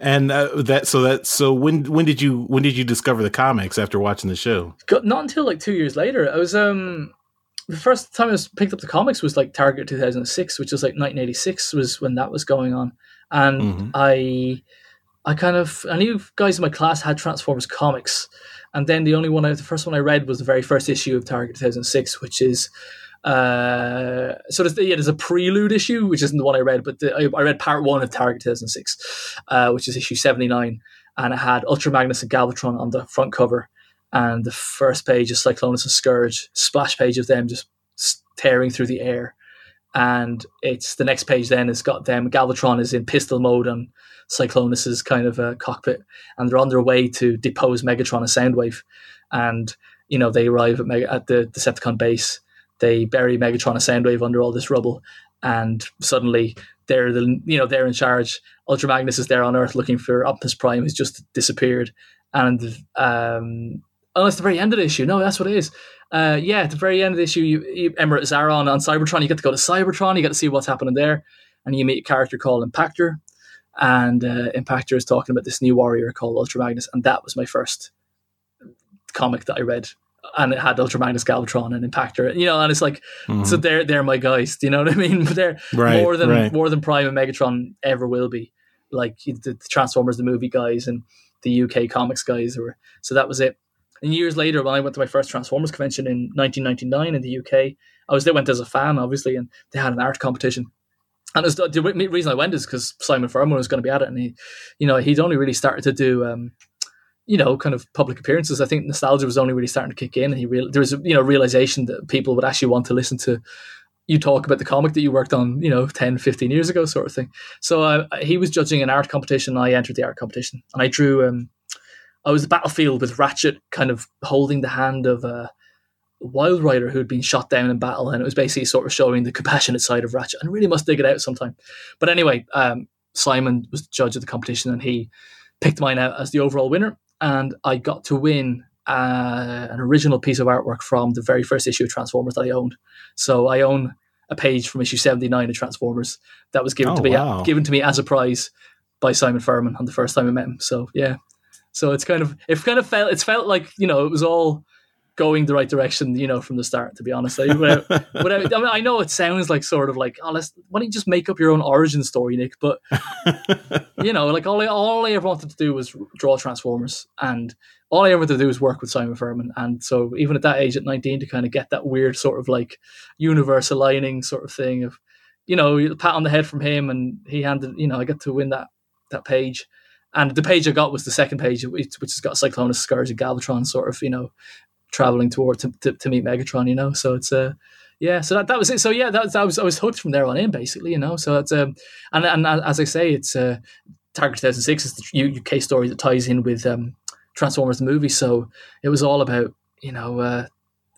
And uh, that so that so when when did you when did you discover the comics after watching the show? Not until like two years later. I was um the first time I was picked up the comics was like Target 2006, which was like 1986 was when that was going on, and Mhm. I I kind of I knew guys in my class had Transformers comics, and then the only one I, the first one I read was the very first issue of Target 2006, which is. Uh, so there's, yeah, there's a prelude issue, which isn't the one I read, but the, I, I read part one of Target 2006, uh, which is issue 79, and it had Ultra Magnus and Galvatron on the front cover, and the first page is Cyclonus and Scourge, splash page of them just tearing through the air, and it's the next page. Then it's got them. Galvatron is in pistol mode on Cyclonus's kind of a cockpit, and they're on their way to depose Megatron and Soundwave, and you know they arrive at, Mega, at the Decepticon base. They bury Megatron and Soundwave under all this rubble, and suddenly they're the you know they're in charge. Ultra Magnus is there on Earth looking for Optimus Prime, who's just disappeared, and um, oh, it's the very end of the issue. No, that's what it is. Uh, yeah, at the very end of the issue, you, you Emirate Zaron on Cybertron. You get to go to Cybertron. You get to see what's happening there, and you meet a character called Impactor, and uh, Impactor is talking about this new warrior called Ultra Magnus, and that was my first comic that I read and it had Ultra Magnus Galvatron and Impactor, you know, and it's like, mm-hmm. so they're they're my guys, do you know what I mean? They're right, more than right. more than Prime and Megatron ever will be, like the, the, Transformers the movie guys and the UK comics guys were. So that was it. And years later, when I went to my first Transformers convention in 1999 in the UK, I was there went as a fan, obviously, and they had an art competition. And was, the reason I went is because Simon Furman was going to be at it, and he, you know, he'd only really started to do um, you know, kind of public appearances, I think nostalgia was only really starting to kick in, and he real there was a you know realization that people would actually want to listen to you talk about the comic that you worked on, you know, 10, 15 years ago, sort of thing. So uh, he was judging an art competition. And I entered the art competition, and I drew. Um, I was the battlefield with Ratchet, kind of holding the hand of a Wild Rider who had been shot down in battle, and it was basically sort of showing the compassionate side of Ratchet. And really must dig it out sometime. But anyway, um, Simon was the judge of the competition, and he picked mine out as the overall winner and I got to win uh, an original piece of artwork from the very first issue of Transformers that I owned. So I own a page from issue seventy nine of Transformers that was given oh, to me wow. given to me as a prize by Simon Furman on the first time I met him. So yeah, so it's kind of it kind of felt it's felt like you know it was all going the right direction, you know, from the start. To be honest, I, mean, I know it sounds like sort of like, oh, let's why don't you just make up your own origin story, Nick? But you know, like all I all I ever wanted to do was draw Transformers, and all I ever wanted to do was work with Simon Furman. And so, even at that age, at nineteen, to kind of get that weird sort of like universe aligning sort of thing of, you know, pat on the head from him, and he handed, you know, I got to win that that page. And the page I got was the second page, which, has got Cyclonus, Scourge, and Galvatron sort of, you know, traveling toward to, to, to, meet Megatron, you know. So it's uh yeah, so that, that was it. So yeah, that, that was I was hooked from there on in, basically, you know. So it's um and and as I say, it's uh Target 2006 is the UK story that ties in with um Transformers the movie. So it was all about you know uh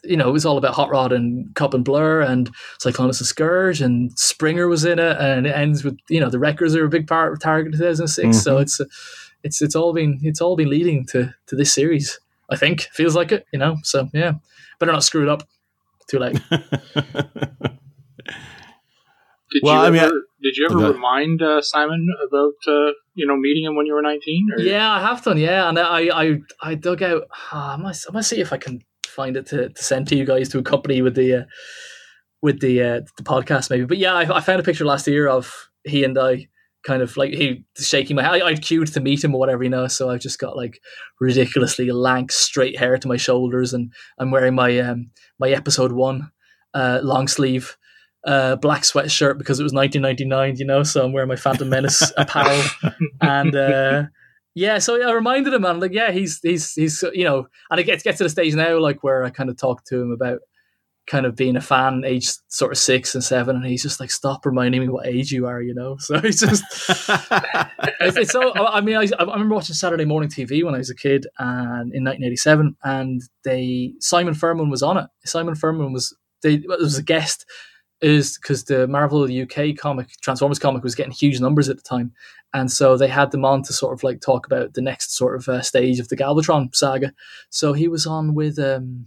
you know, it was all about Hot Rod and Kup and Blur and Cyclonus and Scourge and Springer was in it and it ends with, you know, the wreckers are a big part of Target 2006. Mm-hmm. So it's, it's, it's all been, it's all been leading to, to this series. I think feels like it, you know. So yeah, better not screw it up. Too late. did well, you I mean, ever, I, did you ever okay. remind uh, Simon about uh, you know meeting him when you were nineteen? Yeah, I have done. Yeah, and I I, I dug out. Uh, I must I must see if I can find it to, to send to you guys to accompany with the uh, with the uh, the podcast maybe. But yeah, I, I found a picture last year of he and I kind of like he shaking my head. I, would queued to meet him or whatever, you know. So I've just got like ridiculously lank, straight hair to my shoulders, and I'm wearing my um my episode one uh long sleeve uh black sweatshirt because it was 1999, you know. So I'm wearing my Phantom Menace apparel, and uh yeah. So I reminded him, and like, yeah, he's he's he's you know, and it gets gets to the stage now like where I kind of talk to him about kind of being a fan age sort of six and seven and he's just like stop reminding me what age you are you know so he's just it's, it's, so i mean I, I, remember watching saturday morning tv when i was a kid and in 1987 and they simon furman was on it simon furman was they was a guest is because the marvel uk comic transformers comic was getting huge numbers at the time and so they had them on to sort of like talk about the next sort of uh, stage of the galvatron saga so he was on with um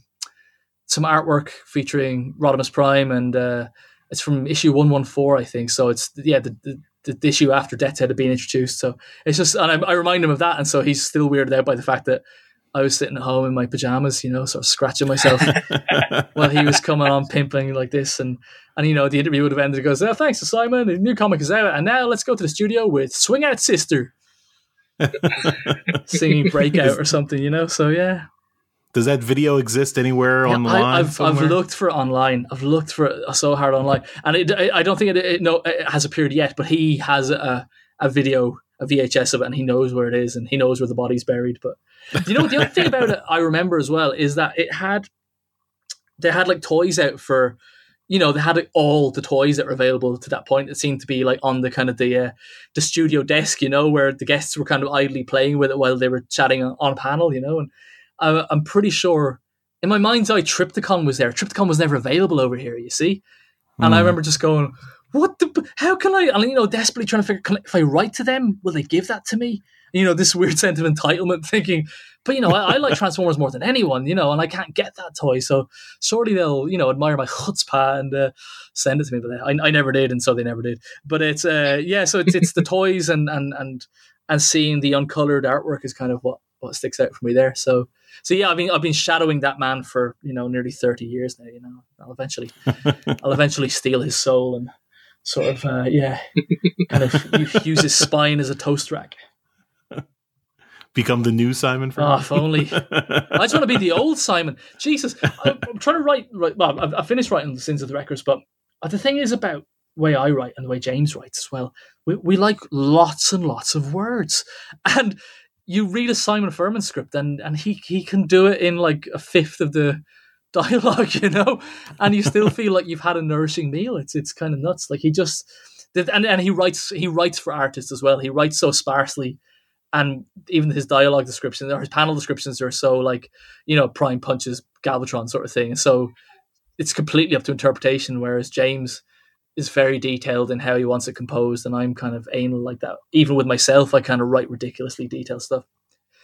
some artwork featuring Rodimus Prime, and uh, it's from issue one one four, I think. So it's yeah, the, the, the issue after Death Head had been introduced. So it's just, and I, I, remind him of that, and so he's still weirded out by the fact that I was sitting at home in my pajamas, you know, sort of scratching myself while he was coming on pimping like this, and and you know the interview would have ended. It goes, oh, thanks to Simon, the new comic is out, and now let's go to the studio with Swing Out Sister. singing breakout or something, you know. So yeah, does that video exist anywhere yeah, online? I, have I've looked for it online. I've looked for it so hard online, and it, I don't think it, it, no it has appeared yet. But he has a a video a VHS of it, and he knows where it is, and he knows where the body's buried. But you know, the other thing about it I remember as well is that it had they had like toys out for you know they had like, all the toys that were available to that point it seemed to be like on the kind of the uh, the studio desk you know where the guests were kind of idly playing with it while they were chatting on, on panel you know and I, i'm pretty sure in my mind's eye Trypticon was there Trypticon was never available over here you see and i Hmm. remember just going what the how can i and you know desperately trying to figure can, if i write to them will they give that to me? You know this weird sense of entitlement thinking. But you know I, I like transformers more than anyone you know and i can't get that toy so surely they'll you know admire my chutzpah and uh, send it to me but I, I never did and so they never did. But it's uh yeah so it's it's the toys and and and and seeing the uncolored artwork is kind of what what sticks out for me there. So so yeah i've been i've been shadowing that man for you know nearly 30 years now you know. I'll eventually i'll eventually steal his soul and sort of uh, yeah kind of u- use his spine as a toast rack Become the new Simon Furman oh if only I just want to be the old Simon. Jesus, I, I'm trying to write. write well, I've, I've finished writing the Sins of the Wreckers, but the thing is about the way I write and the way James writes as well. We, we like lots and lots of words, and you read a Simon Furman script, and and he he can do it in like a fifth of the dialogue, you know, and you still feel like you've had a nourishing meal. It's it's kind of nuts. Like he just and and he writes he writes for artists as well. He writes so sparsely and even his dialogue descriptions or his panel descriptions are so like you know prime punches galvatron sort of thing so it's completely up to interpretation whereas james is very detailed in how he wants it composed and i'm kind of anal like that even with myself i kind of write ridiculously detailed stuff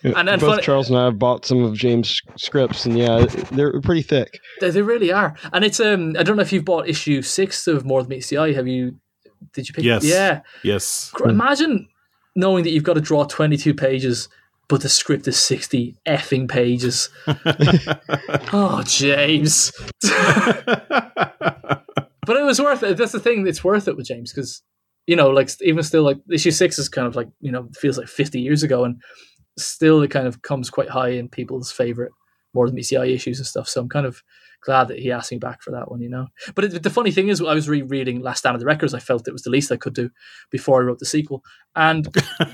And then both funny- Charles and I have bought some of James' scripts, and yeah, they're pretty thick. they, they really are and it's um i don't know if you've bought issue six of more than meets the eye have you did you pick Yes. yeah yes. Imagine knowing that you've got to draw 22 pages but the script is 60 effing pages oh james but it was worth it that's the thing it's worth it with james because you know like even still like issue six is kind of like you know feels like 50 years ago and still it kind of comes quite high in people's favorite more than BCI issues and stuff so i'm kind of glad that he asked me back for that one you know but it, the funny thing is i was rereading last stand of the wreckers i felt it was the least i could do before i wrote the sequel and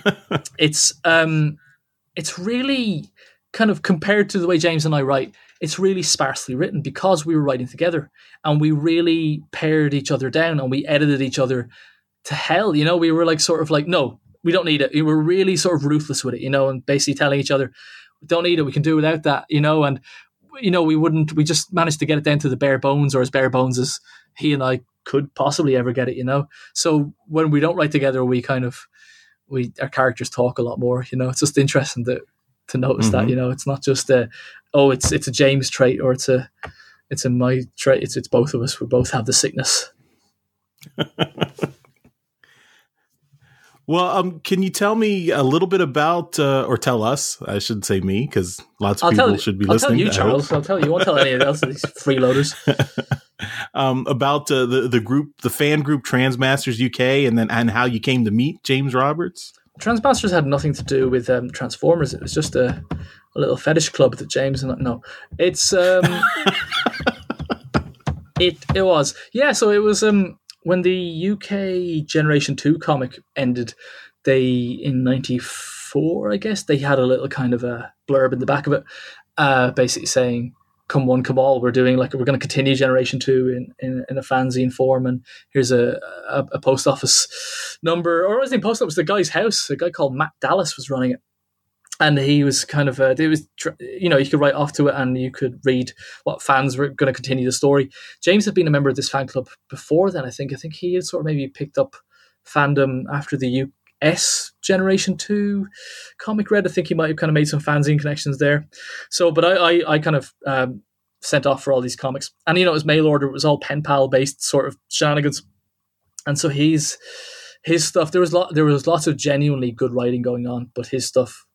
it's um it's really kind of compared to the way James and I write, it's really sparsely written because we were writing together and we really pared each other down and we edited each other to hell. You know, we were like sort of like, no, we don't need it. We were really sort of ruthless with it, you know, and basically telling each other, we don't need it. We can do without that, you know, and you know, we wouldn't. We just managed to get it down to the bare bones, or as bare bones as he and I could possibly ever get it, you know. So when we don't write together, we kind of we our characters talk a lot more. You know, it's just interesting to to notice that. Mhm. You know, it's not just a oh, it's it's a James trait or it's a it's a my trait. It's it's both of us. We both have the sickness. Well, um, can you tell me a little bit about, uh, or tell us? I should say me, because lots of I'll people tell should be I'll listening. tell you. Charles. I'll tell you. You won't tell any of else. These freeloaders. um, about uh, the the group, the fan group Transmasters UK, and then and how you came to meet James Roberts. Transmasters had nothing to do with um, Transformers. It was just a, a little fetish club that James and I no, it's um, it it was yeah. So it was um when the UK Generation Two comic ended, they in '94, I guess they had a little kind of a blurb in the back of it, uh, basically saying. Come one, come all. We're doing like we're going to continue Generation Two in, in, in a fanzine form, and here's a, a, a post office number, or was it post office? The guy's house. A guy called Matt Dallas was running it, and he was kind of uh, it was you know you could write off to it and you could read what fans were going to continue the story. James had been a member of this fan club before then. I think I think he had sort of maybe picked up fandom after the US Generation Two comic read. I think he might have kind of made some fanzine connections there. So, but I I, I kind of um, sent off for all these comics, and you know his mail order it was all pen pal based sort of shenanigans, and so he's his stuff. There was lot there was lots of genuinely good writing going on, but his stuff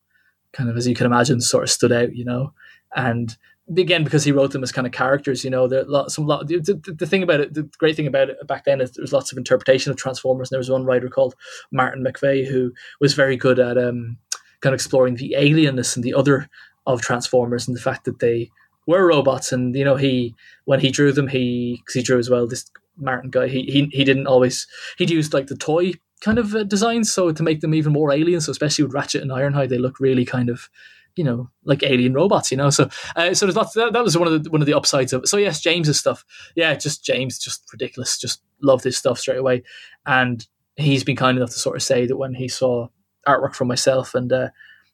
kind of as you can imagine sort of stood out, you know, and again because he wrote them as kind of characters you know there lots some lot the, the, the thing about it the great thing about it back then is there was lots of interpretation of transformers and there was one writer called martin mcveigh who was very good at um kind of exploring the alienness and the other of transformers and the fact that they were robots. And you know he when he drew them he because he drew as well this martin guy he, he he didn't always he'd used like the toy kind of uh, designs, so to make them even more alien. So especially with Ratchet and Ironhide, they look really kind of you know like alien robots you know so uh, so there's lots that, that was one of the one of the upsides of it so yes james's stuff yeah just james just ridiculous just loved his stuff straight away and he's been kind enough to sort of say that when he saw artwork from myself and uh,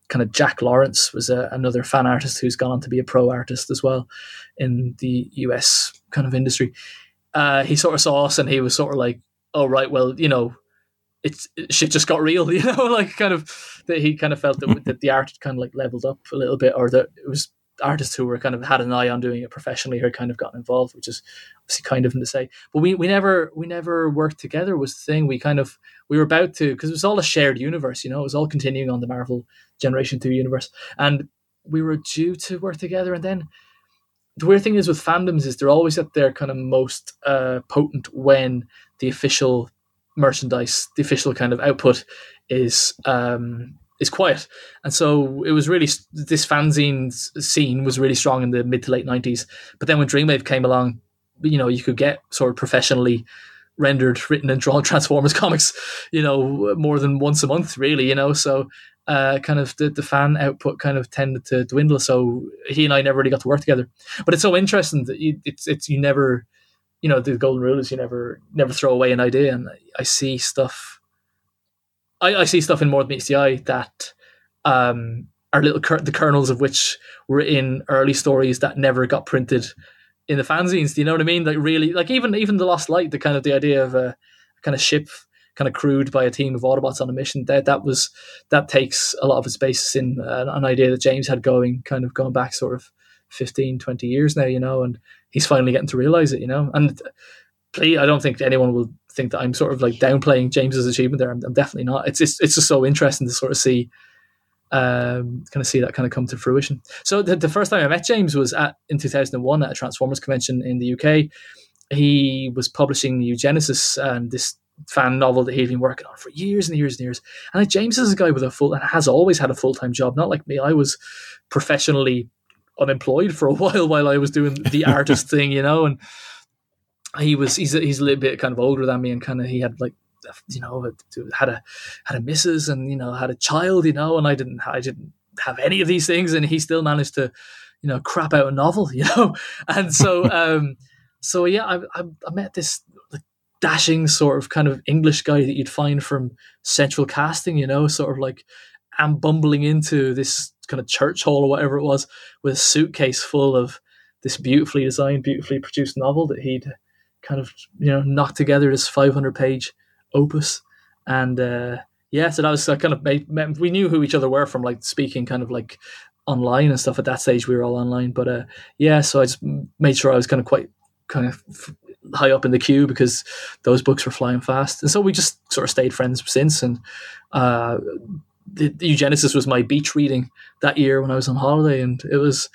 kind of Jack Lawrence was a, another fan artist who's gone on to be a pro artist as well in the US kind of industry. Uh, he sort of saw us and he was sort of like, "Oh right, well you know, it's it, shit just got real," you know, like kind of that he kind of felt that, that the art had kind of like leveled up a little bit, or that it was artists who were kind of had an eye on doing it professionally or kind of gotten involved, which is obviously kind of to say. But we, we never we never worked together was the thing. We kind of we were about to because it was all a shared universe, you know, it was all continuing on the Marvel Generation Two universe, and we were due to work together. And then the weird thing is with fandoms is they're always at their kind of most uh, potent when the official merchandise, the official kind of output is um, is quiet. And so it was really this fanzine scene was really strong in the mid to late nineties. But then when Dreamwave came along, you know, you could get sort of professionally rendered, written, and drawn Transformers comics, you know, more than once a month, really, you know. So uh, kind of the, the fan output kind of tended to dwindle. So he and I never really got to work together. But it's so interesting that you, it's it's you never, you know, the golden rule is you never never throw away an idea. And I see stuff I, I see stuff in more than meets the eye that um, are little cur- the kernels of which were in early stories that never got printed in the fanzines. Do you know what I mean? Like really, like even even the Lost Light, the kind of the idea of a kind of ship kind of crewed by a team of Autobots on a mission. That that was that takes a lot of its basis in uh, an idea that James had going, kind of going back sort of 15, 20 years now, you know, and he's finally getting to realize it, you know. And please, I don't think anyone will think that I'm sort of like downplaying James's achievement there. I'm, I'm definitely not. It's, it's it's just so interesting to sort of see, um, kind of see that kind of come to fruition. So the, the first time I met James was at in 2001 at a Transformers convention in the UK. He was publishing Eugenesis and this fan novel that he'd been working on for years and years and years. And James is a guy with a full and has always had a full time job. Not like me. I was professionally unemployed for a while while I was doing the artist thing, you know, and he was he's a, he's a little bit kind of older than me and kind of he had like you know had a had a missus and you know had a child you know and I didn't I didn't have any of these things and he still managed to you know crap out a novel you know? And so um so yeah I I, I met this dashing sort of kind of English guy that you'd find from central casting you know sort of like I'm bumbling into this kind of church hall or whatever it was with a suitcase full of this beautifully designed beautifully produced novel that he'd kind of you know knocked together this 500 page opus. And uh yeah so that was kind of made, we knew who each other were from like speaking kind of like online and stuff. At that stage we were all online. But uh yeah so i just made sure i was kind of quite kind of high up in the queue because those books were flying fast. And so we just sort of stayed friends since. And uh the, the eugenesis was my beach reading that year when i was on holiday and it was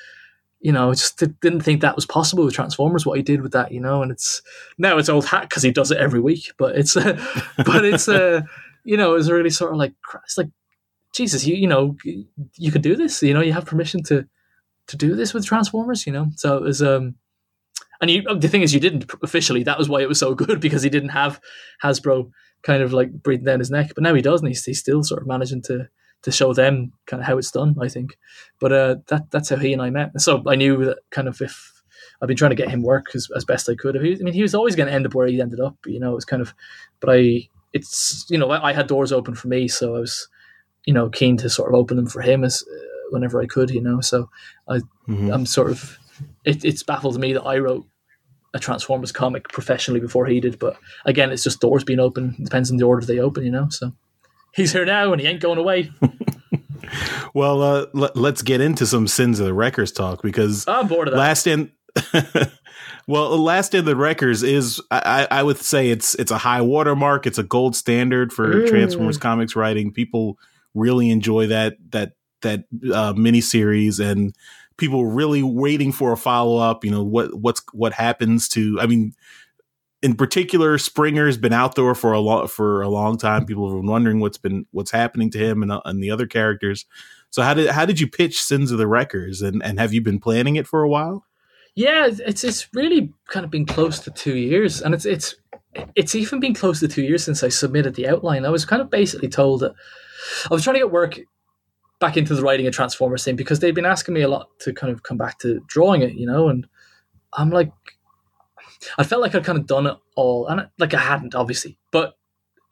you know, I just didn't think that was possible with Transformers. What he did with that, you know, and it's now it's old hat because he does it every week. But it's, uh, but it's, uh, you know, it's really sort of like it's like Jesus, you you know, you could do this. You know, you have permission to to do this with Transformers. You know, so it was. um and you, the thing is, you didn't officially. That was why it was so good because he didn't have Hasbro kind of like breathing down his neck. But now he does, and he's, he's still sort of managing to to show them kind of how it's done. I think, but uh, that that's how he and I met. So I knew that kind of if I've been trying to get him work as, as best I could. I mean, he was always going to end up where he ended up. You know, it was kind of, but I it's you know I, I had doors open for me, so I was you know keen to sort of open them for him as uh, whenever I could. You know, so I mm-hmm. I'm sort of it, it's baffled me that I wrote a Transformers comic professionally before he did. But again, it's just doors being open. It depends on the order they open, you know. So he's here now and he ain't going away. well, uh, l- let's get into some sins of the wreckers talk because I'm bored of that. Last in. well, last in the wreckers is I, I would say it's it's a high watermark. It's a gold standard for mm. Transformers comics writing. People really enjoy that that that uh, miniseries and people really waiting for a follow up. You know what what's what happens to. I mean, in particular, Springer's been out there for a long for a long time. People have been wondering what's been what's happening to him and, uh, and the other characters. So how did how did you pitch Sins of the Wreckers, and and have you been planning it for a while? Yeah, it's it's really kind of been close to two years, and it's it's it's even been close to two years since I submitted the outline. I was kind of basically told that I was trying to get work back into the writing of Transformers scene because they'd been asking me a lot to kind of come back to drawing it, you know, and I'm like, I felt like I'd kind of done it all, and like I hadn't, obviously, but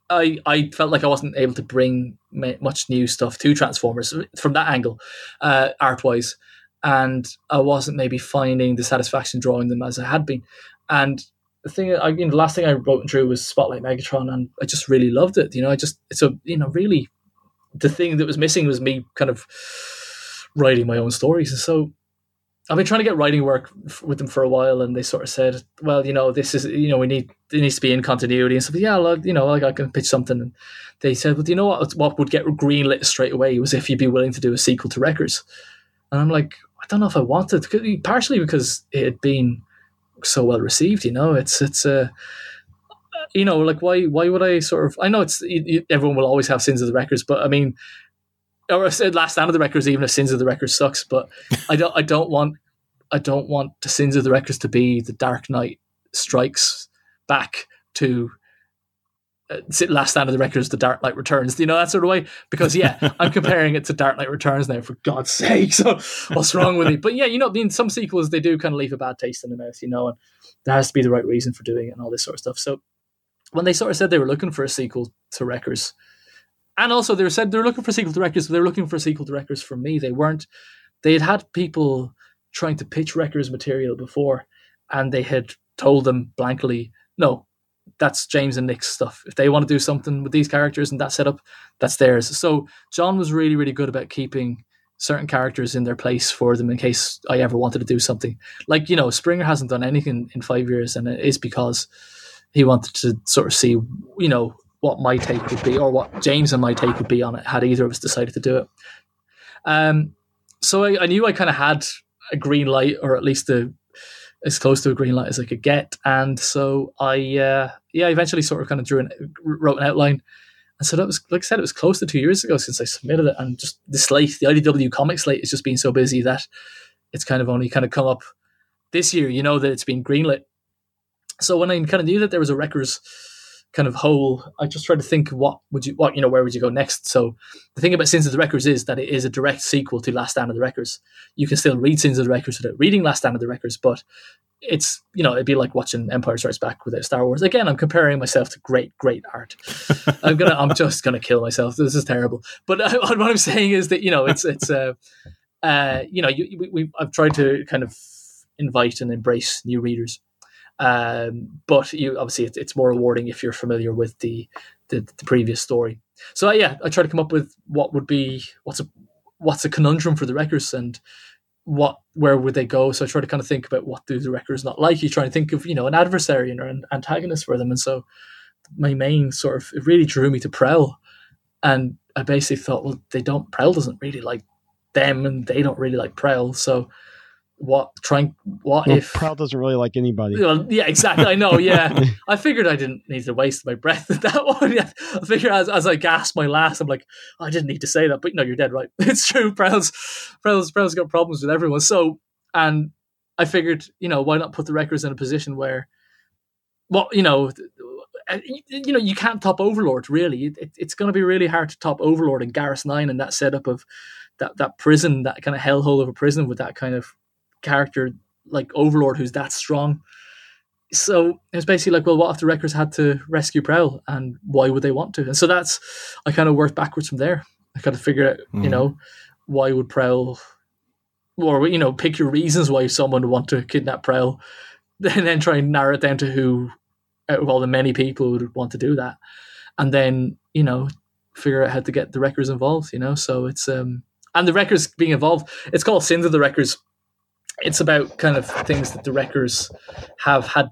I I felt like I wasn't able to bring much new stuff to Transformers from that angle, uh, art wise, and I wasn't maybe finding the satisfaction drawing them as I had been, and the thing I mean the last thing I wrote and drew was Spotlight Megatron, and I just really loved it. You know, I just it's a you know really the thing that was missing was me kind of writing my own stories, and so I've been trying to get writing work f- with them for a while, and they sort of said, "Well, you know, this is you know we need it needs to be in continuity and so Yeah, well, you know, like I can pitch something, and they said, "Well, do you know what? What would get greenlit straight away was if you'd be willing to do a sequel to Wreckers." And I'm like, I don't know if I wanted, partially because it had been so well received. You know, it's it's a. Uh, you know, like why? Why would I sort of? I know it's everyone will always have sins of the wreckers, but I mean, or I said last stand of the wreckers, even if sins of the wreckers sucks. But I don't. I don't want I don't want the sins of the wreckers to be the Dark Knight strikes back to uh, last stand of the wreckers the Dark Knight Returns. You know that sort of way? Because yeah, I'm comparing it to Dark Knight Returns now. For God's sake, so what's wrong with me? But yeah, you know, in some sequels they do kind of leave a bad taste in the mouth, you know, and there has to be the right reason for doing it and all this sort of stuff. So when they sort of said they were looking for a sequel to Wreckers, and also they said they're looking for a sequel to Wreckers, but they were looking for a sequel to Wreckers from me. They weren't. They had had people trying to pitch Wreckers material before, and they had told them blankly, no, that's James and Nick's stuff. If they want to do something with these characters and that setup, that's theirs. So John was really, really good about keeping certain characters in their place for them in case I ever wanted to do something. Like, you know, Springer hasn't done anything in five years, and it is because he wanted to sort of see, you know, what my take would be or what James and my take would be on it had either of us decided to do it. Um, so I, I knew I kind of had a green light, or at least a as close to a green light as I could get. And so I, uh, yeah, eventually sort of kind of drew an, wrote an outline. And so that was, like I said, it was close to two years ago since I submitted it. And just the slate, the IDW comic slate has just been so busy that it's kind of only kind of come up this year, you know, that it's been greenlit. So when I kind of knew that there was a Wreckers kind of hole, I just tried to think what would you, what, you know, where would you go next? So the thing about Sins of the Wreckers is that it is a direct sequel to Last Stand of the Wreckers. You can still read Sins of the Wreckers without reading Last Stand of the Wreckers, but it's, you know, it'd be like watching Empire Strikes Back without Star Wars. Again, I'm comparing myself to great, great art. I'm gonna, I'm just gonna kill myself. This is terrible. But uh, what I'm saying is that, you know, it's, it's, uh, uh, you know, you, we, we, I've tried to kind of invite and embrace new readers um, but you obviously it, it's more rewarding if you're familiar with the, the, the previous story. So uh, yeah, I try to come up with what would be what's a what's a conundrum for the Wreckers and what where would they go. So I try to kind of think about what do the Wreckers not like. You try to think of you know an adversary or an antagonist for them, and so my main sort of it really drew me to Prowl, and I basically thought, well, they don't Prowl doesn't really like them, and they don't really like Prowl, so what trying what well, if Prowl doesn't really like anybody. Well, yeah, exactly. I know. Yeah, I figured I didn't need to waste my breath with that one. yeah. I figured as, as I gasped my last, I'm like, oh, I didn't need to say that, but no, you're dead right. It's true. Prowl's Prowl's Prowl's got problems with everyone. So, and I figured, you know, why not put the wreckers in a position where, well, you know. Uh, you know, you can't top Overlord. Really, it, it's going to be really hard to top Overlord and Garrus Nine and that setup of that that prison, that kind of hellhole of a prison with that kind of character like Overlord who's that strong. So it's basically like, well, what if the Wreckers had to rescue Prowl, and why would they want to? And so that's I kind of worked backwards from there. I kind of figure out, mm. you hmm. know, why would Prowl, or you know, pick your reasons why someone would want to kidnap Prowl, and then try and narrow it down to who out of all the many people would want to do that, and then you know, figure out how to get the Wreckers involved. You know, so it's um, and the Wreckers being involved. It's called Sins of the Wreckers it's about kind of things that the wreckers have had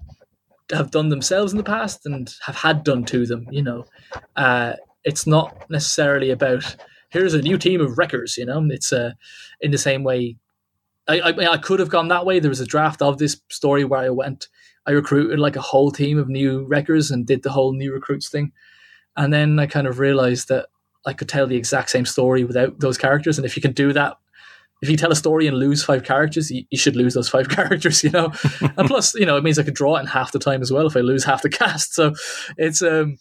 have done themselves in the past and have had done to them. You know, uh, it's not necessarily about here's a new team of wreckers. You know, it's uh, in the same way. I, I, I could have gone that way. There was a draft of this story where I went, I recruited like a whole team of new wreckers and did the whole new recruits thing, and then I kind of realized that I could tell the exact same story without those characters. And if you can do that if you tell a story and lose five characters, you, you should lose those five characters, you know. and plus, you know, it means I could draw it in half the time as well if I lose half the cast. So it's um,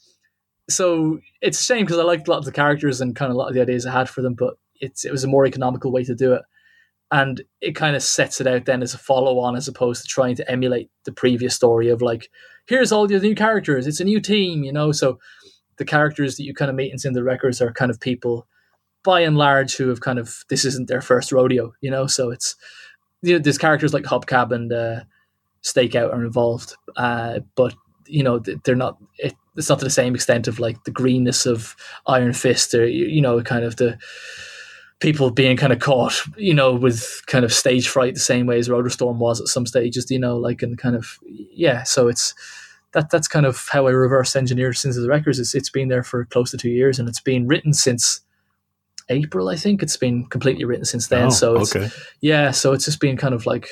so it's a shame because I liked a lot of the characters and kind of a lot of the ideas I had for them, but it's it was a more economical way to do it, and it kind of sets it out then as a follow on as opposed to trying to emulate the previous story of like here's all the new characters, it's a new team, you know. So the characters that you kind of meet and in the wreckers are kind of people by and large who have kind of this isn't their first rodeo, you know. So it's you know, there's characters like Hubcap and uh, Stakeout are involved, uh, but you know they're not. It, it's not to the same extent of like the greenness of Iron Fist or you know kind of the people being kind of caught, you know, with kind of stage fright the same way as Rotorstorm was at some stages, you know, like and kind of yeah. So it's that that's kind of how I reverse engineered Sins of the Wreckers. It's it's been there for close to two years and it's been written since April, I think. It's been completely written since then. Oh, so it's, okay. yeah, so it's just been kind of like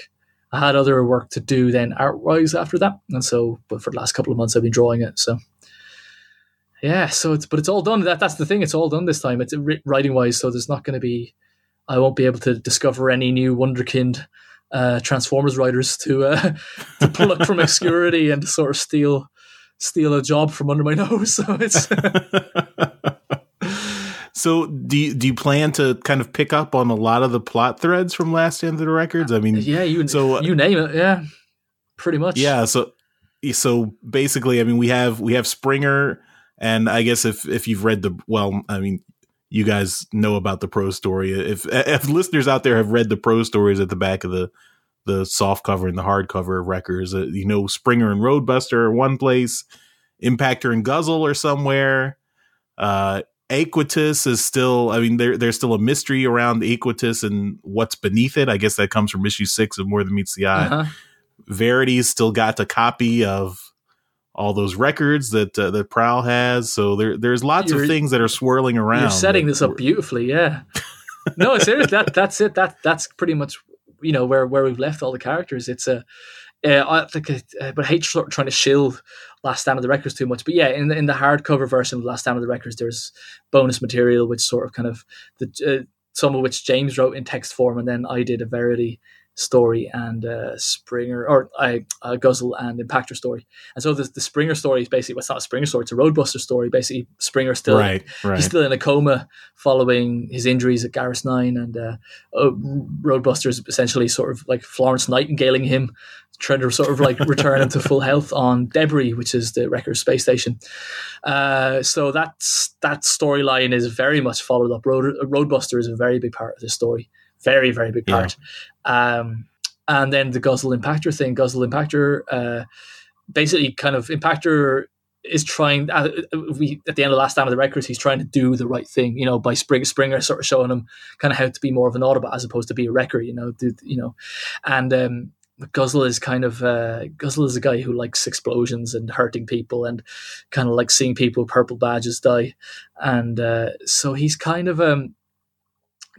I had other work to do then art wise after that, and so but for the last couple of months I've been drawing it. So yeah, so it's but it's all done. That that's the thing. It's all done this time. It's writing wise, so there's not going to be. I won't be able to discover any new wonderkind uh, Transformers writers to uh, to pluck from obscurity and to sort of steal steal a job from under my nose. So it's so do you, do you plan to kind of pick up on a lot of the plot threads from Last Stand of the Wreckers? I mean, yeah, you so you name it, yeah, pretty much. yeah. So so basically, I mean, we have we have Springer, and I guess if if you've read the well, I mean, you guys know about the pro story. If if listeners out there have read the pro stories at the back of the the soft cover and the hardcover of Wreckers, uh, you know, Springer and Roadbuster are one place, Impactor and Guzzle are somewhere. Uh, Aequitas is still, I mean, there, there's still a mystery around Aequitas and what's beneath it. I guess that comes from issue six of More Than Meets the Eye. Uh-huh. Verity's still got a copy of all those records that uh, that Prowl has. So there, there's lots You're- of things that are swirling around. You're setting this up beautifully, yeah. no, seriously, that that's it. That that's pretty much you know where where we've left all the characters. It's a, uh, I think, uh, but I hate trying to shield Last Stand of the Wreckers too much. But yeah, in the, in the hardcover version of Last Stand of the Wreckers, there's bonus material which sort of kind of the uh, some of which James wrote in text form, and then I did a Verity story and uh, Springer or I uh, Guzzle and Impactor story. And so the, the Springer story is basically well, it's not a Springer story; it's a Roadbuster story. Basically, Springer still right, right. He's still in a coma following his injuries at Garrus Nine, and uh, uh, Roadbuster is essentially sort of like Florence Nightingaleing him, trying to sort of like return him to full health on Debris, which is the Wrecker space station. Uh, so that's that storyline is very much followed up. Road, Roadbuster is a very big part of this story, very very big Yeah. part. Um, and then the Guzzle Impactor thing, Guzzle Impactor, uh, basically kind of Impactor is trying uh, we at the end of last time of the Wreckers he's trying to do the right thing you know by Spring, springer sort of showing him kind of how to be more of an autobot as opposed to be a wrecker you know do, you know and um Guzzle is kind of uh, Guzzle is a guy who likes explosions and hurting people and kind of like seeing people with purple badges die and uh, so he's kind of um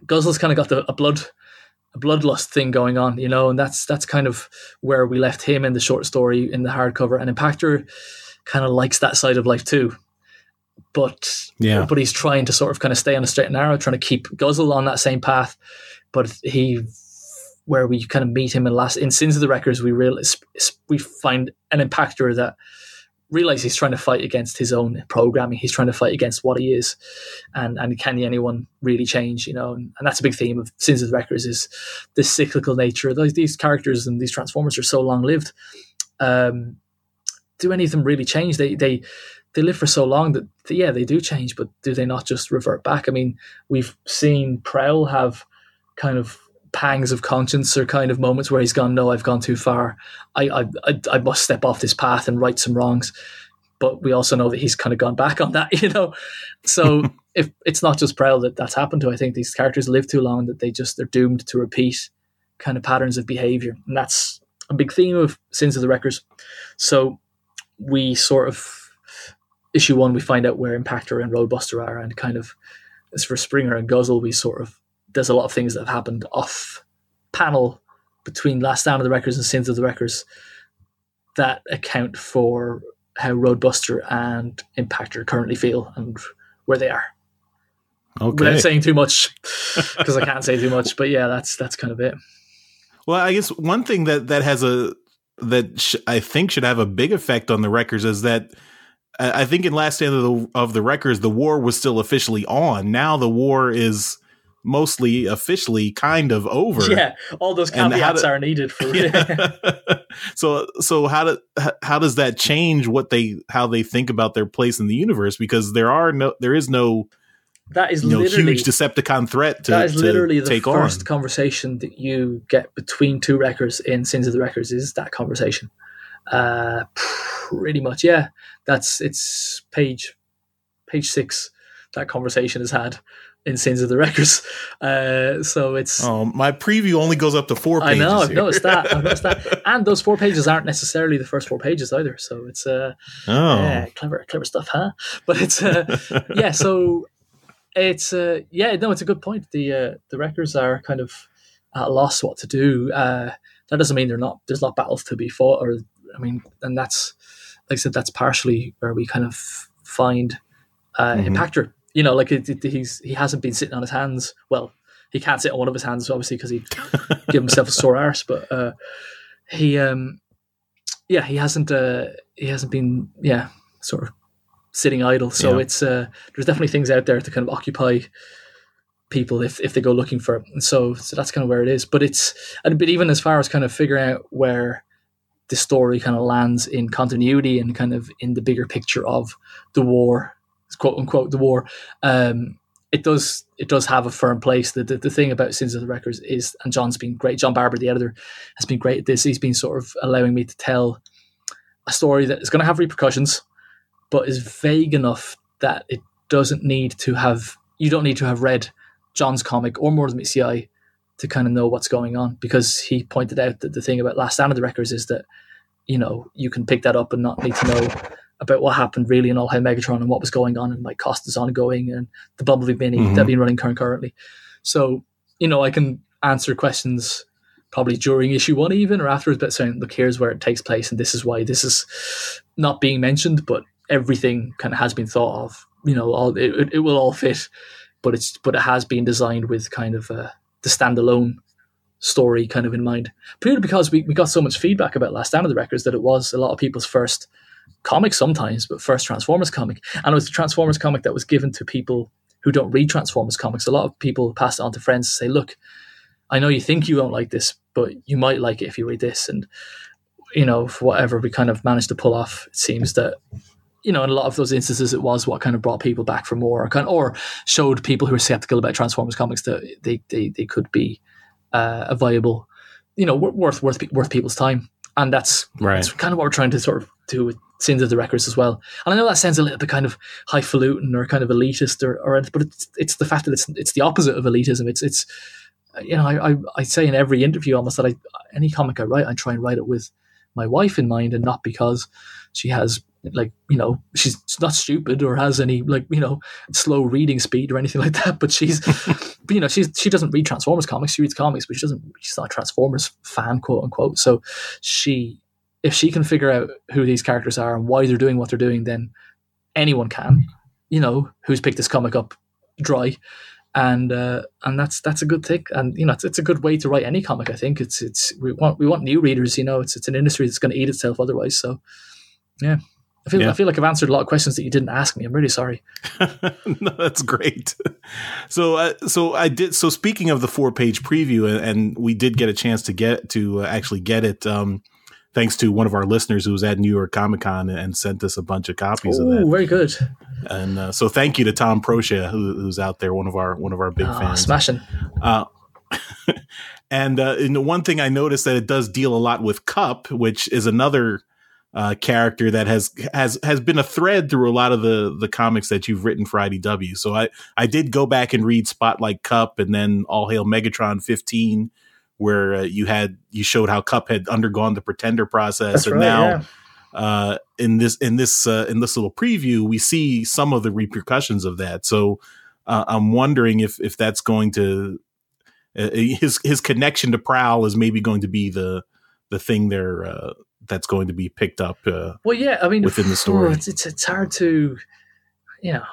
Guzzle's kind of got the, a blood a bloodlust thing going on you know and that's that's kind of where we left him in the short story in the hardcover and Impactor kind of likes that side of life too. But Yeah. but he's trying to sort of kind of stay on a straight and narrow, trying to keep Guzzle on that same path. But he, where we kind of meet him in last in Sins of the Wreckers, we realize we find an impactor that realize he's trying to fight against his own programming. He's trying to fight against what he is, and and can anyone really change? You know, and, and that's a big theme of Sins of the Wreckers is the cyclical nature. Those these characters and these transformers are so long lived. Um, do any of them really change? They they they live for so long that yeah they do change, but do they not just revert back? I mean, we've seen Prowl have kind of pangs of conscience or kind of moments where he's gone, no, I've gone too far. I I I, I must step off this path and right some wrongs. But we also know that he's kind of gone back on that, you know. So if it's not just Prowl that that's happened to, I think these characters live too long that they just they're doomed to repeat kind of patterns of behavior, and that's a big theme of Sins of the Wreckers. So we sort of issue one we find out where Impactor and Roadbuster are, and kind of as for Springer and Guzzle, we sort of there's a lot of things that have happened off panel between Last Stand of the Wreckers and Sins of the Wreckers that account for how Roadbuster and Impactor currently feel and where they are. Okay. without saying too much because I can't say too much. But yeah, that's that's kind of it. Well, I guess one thing that that has a that sh- I think should have a big effect on the Wreckers is that I think in Last Stand of the of the Wreckers, the war was still officially on. Now the war is mostly officially kind of over. Yeah, all those caveats do- are needed for Yeah. so so how do how does that change what they how they think about their place in the universe? Because there are no there is no that is you know literally huge Decepticon threat to that is to literally the take first on. conversation that you get between two Wreckers in Sins of the Wreckers is that conversation. Uh, pretty much, yeah. That's it's page page six. That conversation is had in Sins of the Wreckers. Uh, so it's Oh, my preview only goes up to four I pages. know, I've noticed that. I've noticed that. And those four pages aren't necessarily the first four pages either. So it's uh, Oh, yeah, clever, clever stuff, huh? But it's uh, yeah. So it's uh, yeah. No, it's a good point. The uh, the Wreckers are kind of at a loss what to do. Uh, that doesn't mean they're not. There's not battles to be fought, or I mean, and that's like I said. That's partially where we kind of find uh, Mhm. Impactor. You know, like it, it- he's he hasn't been sitting on his hands. Well, he can't sit on one of his hands, obviously, because he give himself a sore arse. But uh, he, um, yeah, he hasn't. Uh, he hasn't been, yeah, sort of sitting idle. So Yeah. it's uh, there's definitely things out there to kind of occupy people if, if they go looking for it. And so so that's kind of where it is. But it's and but even as far as kind of figuring out where the story kind of lands in continuity and kind of in the bigger picture of the war, quote unquote, the war. Um, it does it does have a firm place. The, the the thing about Sins of the Wreckers is, and John's been great. John Barber, the editor, has been great at this. He's been sort of allowing me to tell a story that is going to have repercussions, but is vague enough that it doesn't need to have. You don't need to have read John's comic or more than meets to kind of know what's going on because he pointed out that the thing about Last Stand of the Wreckers is that you know you can pick that up and not need to know about what happened really and all how Megatron and what was going on and Mike Costa's ongoing and the Bumblebee mini Mhm. that have been running concurrently. So you know I can answer questions probably during issue one even or afterwards, but saying look here's where it takes place and this is why this is not being mentioned, but everything kind of has been thought of. You know, all it, it- it will all fit, but it's but it has been designed with kind of uh, the standalone story kind of in mind. Purely because we, we got so much feedback about Last Stand of the Wreckers that it was a lot of people's first comic sometimes, but first Transformers comic. And it was the Transformers comic that was given to people who don't read Transformers comics. A lot of people pass it on to friends to say, look, I know you think you won't like this, but you might like it if you read this. And, you know, for whatever we kind of managed to pull off, it seems that, you know, in a lot of those instances, it was what kind of brought people back for more or, kind or showed people who are skeptical about Transformers comics that they, they, they could be uh, a viable, you know, worth, worth, worth people's time. And that's right. that's kind of what we're trying to sort of do with Sins of the Wreckers as well. And I know that sounds a little bit kind of highfalutin or kind of elitist or, or but it's it's the fact that it's it's the opposite of elitism. It's it's you know I, I, I say in every interview almost that I any comic I write I try and write it with my wife in mind and not because she has like you know she's not stupid or has any like you know slow reading speed or anything like that but she's but you know she's she doesn't read transformers comics she reads comics but she doesn't she's not a transformers fan quote unquote so she if she can figure out who these characters are and why they're doing what they're doing then anyone can you know who's picked this comic up dry and uh, and that's that's a good thing and you know it's, it's a good way to write any comic i think it's it's we want we want new readers you know it's it's an industry that's going to eat itself otherwise so yeah I feel, Yeah. I feel like I've answered a lot of questions that you didn't ask me. I'm really sorry. no, that's great. So, uh, so I did. So, speaking of the four-page preview, and, and we did get a chance to get to uh, actually get it, um, thanks to one of our listeners who was at New York Comic Con and sent us a bunch of copies of Oh, that. very good. And uh, so, thank you to Tom Proscia, who, who's out there, one of our one of our big Ah, fans. smashing. Uh, and uh, and the one thing I noticed that it does deal a lot with Kup, which is another uh, character that has has has been a thread through a lot of the the comics that you've written for IDW. So I I did go back and read Spotlight Kup and then All Hail Megatron 15, where uh, you had you showed how Kup had undergone the Pretender process, That's and right. now yeah. uh, in this in this uh, in this little preview, we see some of the repercussions of that. So uh, I'm wondering if if that's going to uh, his his connection to Prowl is maybe going to be the the thing there uh, that's going to be picked up. Uh, Well, yeah. I mean, within the story. It's, it's it's hard to, you know,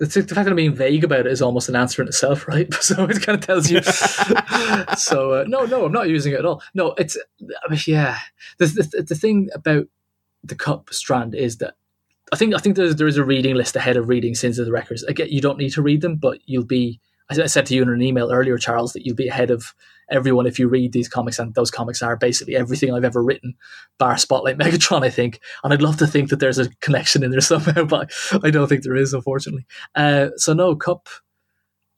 the, the fact that I'm being vague about it is almost an answer in itself, right? So it kind of tells you. so uh, no, no, I'm not using it at all. No, it's I mean, yeah. The, the the thing about the Kup strand is that I think I think there's there is a reading list ahead of reading Sins of the Wreckers. Again, you don't need to read them, but you'll be. I said to you in an email earlier, Charles, that you'll be ahead of everyone if you read these comics, and those comics are basically everything I've ever written, bar Spotlight Megatron, I think. And I'd love to think that there's a connection in there somehow, but I don't think there is, unfortunately. Uh, so no, Kup,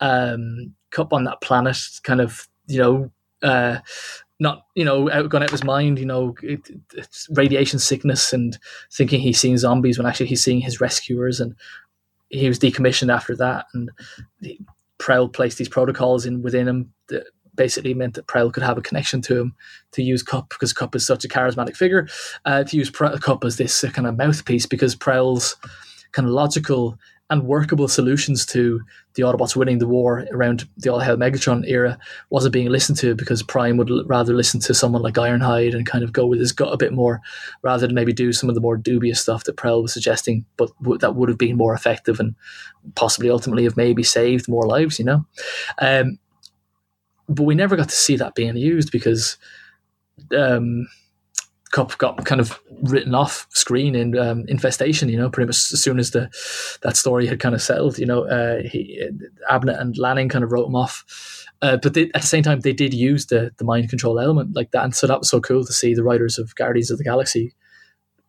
um, Kup on that planet, kind of, you know, uh, not you know out gone out of his mind you know it, radiation sickness and thinking he's seeing zombies when actually he's seeing his rescuers and he was decommissioned after that and Prowl placed these protocols in within him that basically meant that Prowl could have a connection to him to use Kup because Kup is such a charismatic figure uh, to use Kup as this uh, kind of mouthpiece because Prowl's kind of logical and workable solutions to the Autobots winning the war around the All Hail Megatron era wasn't being listened to because Prime would l- rather listen to someone like Ironhide and kind of go with his gut a bit more rather than maybe do some of the more dubious stuff that Prowl was suggesting, but w- that would have been more effective and possibly ultimately have maybe saved more lives, you know? Um, but we never got to see that being used because um, Kup got kind of written off screen in um, Infestation. You know, pretty much as soon as the that story had kind of settled, you know, uh, he, and Lanning kind of wrote him off. Uh, but they, at the same time, they did use the the mind control element like that, and so that was so cool to see the writers of Guardians of the Galaxy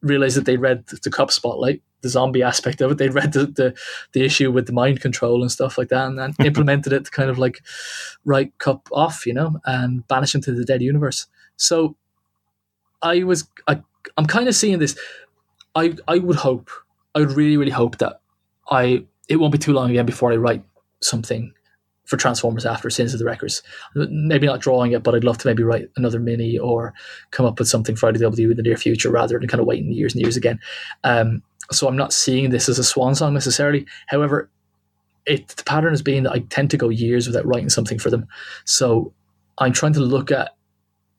realize that they read the Kup spotlight, the zombie aspect of it. They'd read the, the, the issue with the mind control and stuff like that, and then implemented it to kind of like write Kup off, you know, and banish him to the dead universe. So I was, I, I'm kind of seeing this. I, I would hope, I would really, really hope that I, it won't be too long again before I write something for Transformers after Sins of the Wreckers. Maybe not drawing it, but I'd love to maybe write another mini or come up with something for IDW in the near future rather than kind of waiting years and years again. Um, so I'm not seeing this as a swan song necessarily. However, it the pattern has been that I tend to go years without writing something for them. So I'm trying to look at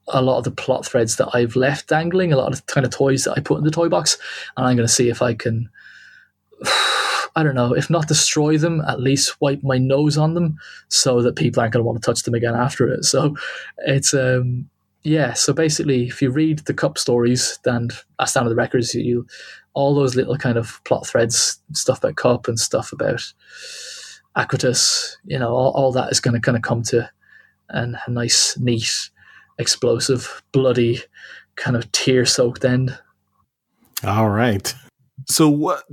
a lot of the plot threads that I've left dangling, a lot of the kind of toys that I put in the toy box, and I'm going to see if I can. I don't know, if not destroy them, at least wipe my nose on them so that people aren't going to want to touch them again after it. So it's, um, yeah, so basically, if you read the Kup stories and that's down to the Wreckers, you all those little kind of plot threads, stuff about Kup and stuff about Aequitas, you know, all, all that is going to kind of come to an, a nice, neat, explosive, bloody, kind of tear soaked end. All right. So what?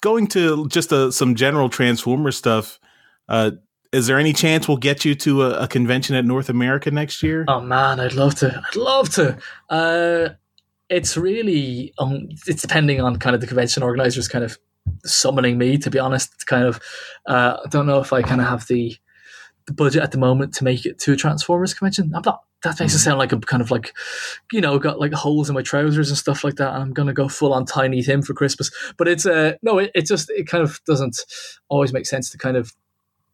Going to just a, some general Transformer stuff. Uh, is there any chance we'll get you to a, a, convention at North America next year? Oh man, I'd love to. I'd love to. Uh, it's really um, it's depending on kind of the convention organizers kind of summoning me. To be honest, kind of uh, I don't know if I kind of have the the budget at the moment to make it to a Transformers convention. I'm not. That makes it sound like I'm kind of like, you know, got like holes in my trousers and stuff like that. And I'm gonna go full on Tiny Tim for Christmas. But it's uh no, it, it just it kind of doesn't always make sense to kind of,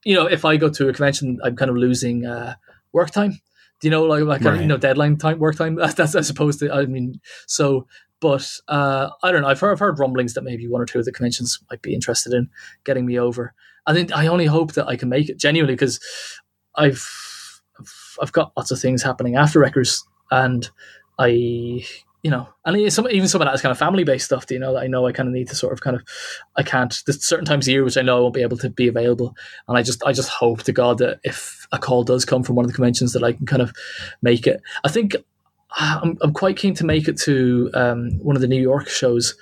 you know, if I go to a convention, I'm kind of losing uh, work time. Do you know like like right. you know deadline time, work time? That's as opposed to I mean so. But uh, I don't know. I've heard, I've heard rumblings that maybe one or two of the conventions might be interested in getting me over. I think I only hope that I can make it genuinely because I've I've got lots of things happening after Wreckers, and I you know, and some, even some of that is kind of family based stuff. Do You know, that I know I kind of need to sort of kind of, I can't. There's certain times of year which I know I won't be able to be available, and I just I just hope to God that if a call does come from one of the conventions, that I can kind of make it. I think I'm I'm quite keen to make it to um, one of the New York shows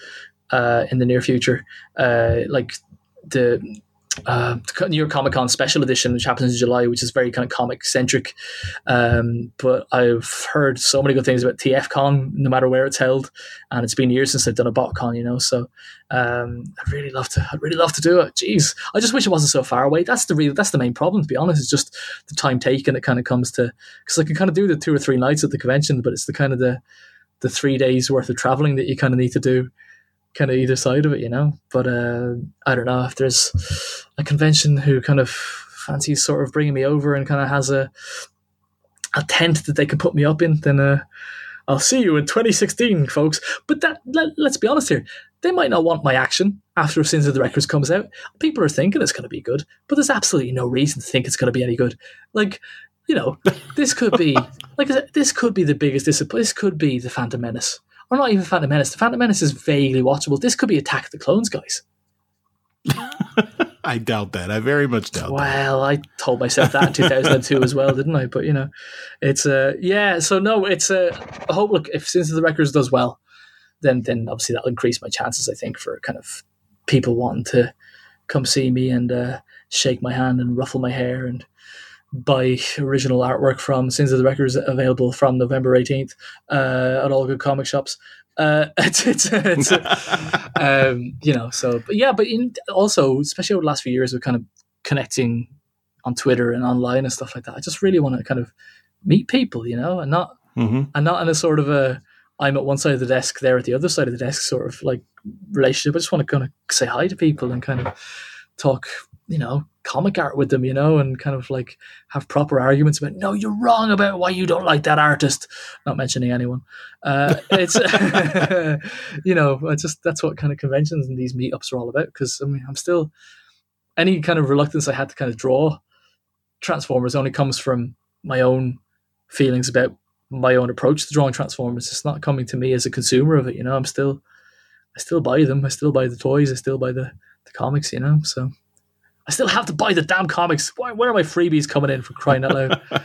uh, in the near future, uh, like the uh, New York Comic Con special edition, which happens in July, which is very kind of comic centric. Um, but I've heard so many good things about TF Con, no matter where it's held, and it's been years since I've done a BotCon, you know. So um, I'd really love to. I'd really love to do it. Jeez, I just wish it wasn't so far away. That's the real. That's the main problem, to be honest. It's just the time taken. It kind of comes to because I can kind of do the two or three nights at the convention, but it's the kind of the the three days worth of traveling that you kind of need to do kind of either side of it, you know. But uh, I don't know if there's a convention who kind of fancies sort of bringing me over and kind of has a a tent that they could put me up in, then uh, I'll see you in 2016, folks. But that let, let's be honest here, they might not want my action after Sins of the Wreckers comes out. People are thinking it's going to be good, but there's absolutely no reason to think it's going to be any good. Like, you know, this could be like this could be the biggest disappointment. This could be the Phantom Menace, or not even Phantom Menace. The Phantom Menace is vaguely watchable. This could be Attack of the Clones, guys. I doubt that. I very much doubt that. Well, I told myself that in 2002 as well, didn't I? But you know, it's uh, yeah. So no, it's uh, I hope. Look, if Sins of the Wreckers does well, then then obviously that'll increase my chances. I think for kind of people wanting to come see me and uh, shake my hand and ruffle my hair and buy original artwork from Sins of the Wreckers available from November 18th uh, at all good comic shops. Uh, it's, it's, it's um, you know, so, but yeah, but in, also, especially over the last few years, we're kind of connecting on Twitter and online and stuff like that. I just really want to kind of meet people, you know, and not, hmm and not in a sort of a, I'm at one side of the desk, they're at the other side of the desk sort of like relationship. I just want to kind of say hi to people and kind of talk, you know, comic art with them, you know, and kind of like have proper arguments about, no, you're wrong about why you don't like that artist. Not mentioning anyone. Uh, it's, you know, I just, that's what kind of conventions and these meetups are all about. Cause I mean, I'm still, any kind of reluctance I had to kind of draw Transformers only comes from my own feelings about my own approach to drawing Transformers. It's not coming to me as a consumer of it, you know. I'm still, I still buy them. I still buy the toys. I still buy the, the comics, you know. So I still have to buy the damn comics. Why, where are my freebies coming in for crying out loud?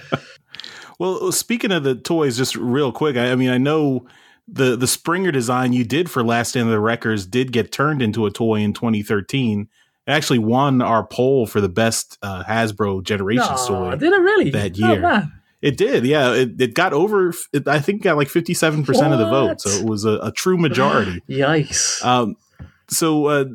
Well, speaking of the toys, just real quick, I, I mean, I know the the Springer design you did for Last Stand of the Wreckers did get turned into a toy in 2013. It actually won our poll for the best uh, Hasbro Generation Aw, toy. did it really that Oh, year. man. It did, yeah. It, it got over. It, I think got like 57 percent of the vote, so it was a, a true majority. Yikes! Um, so, uh,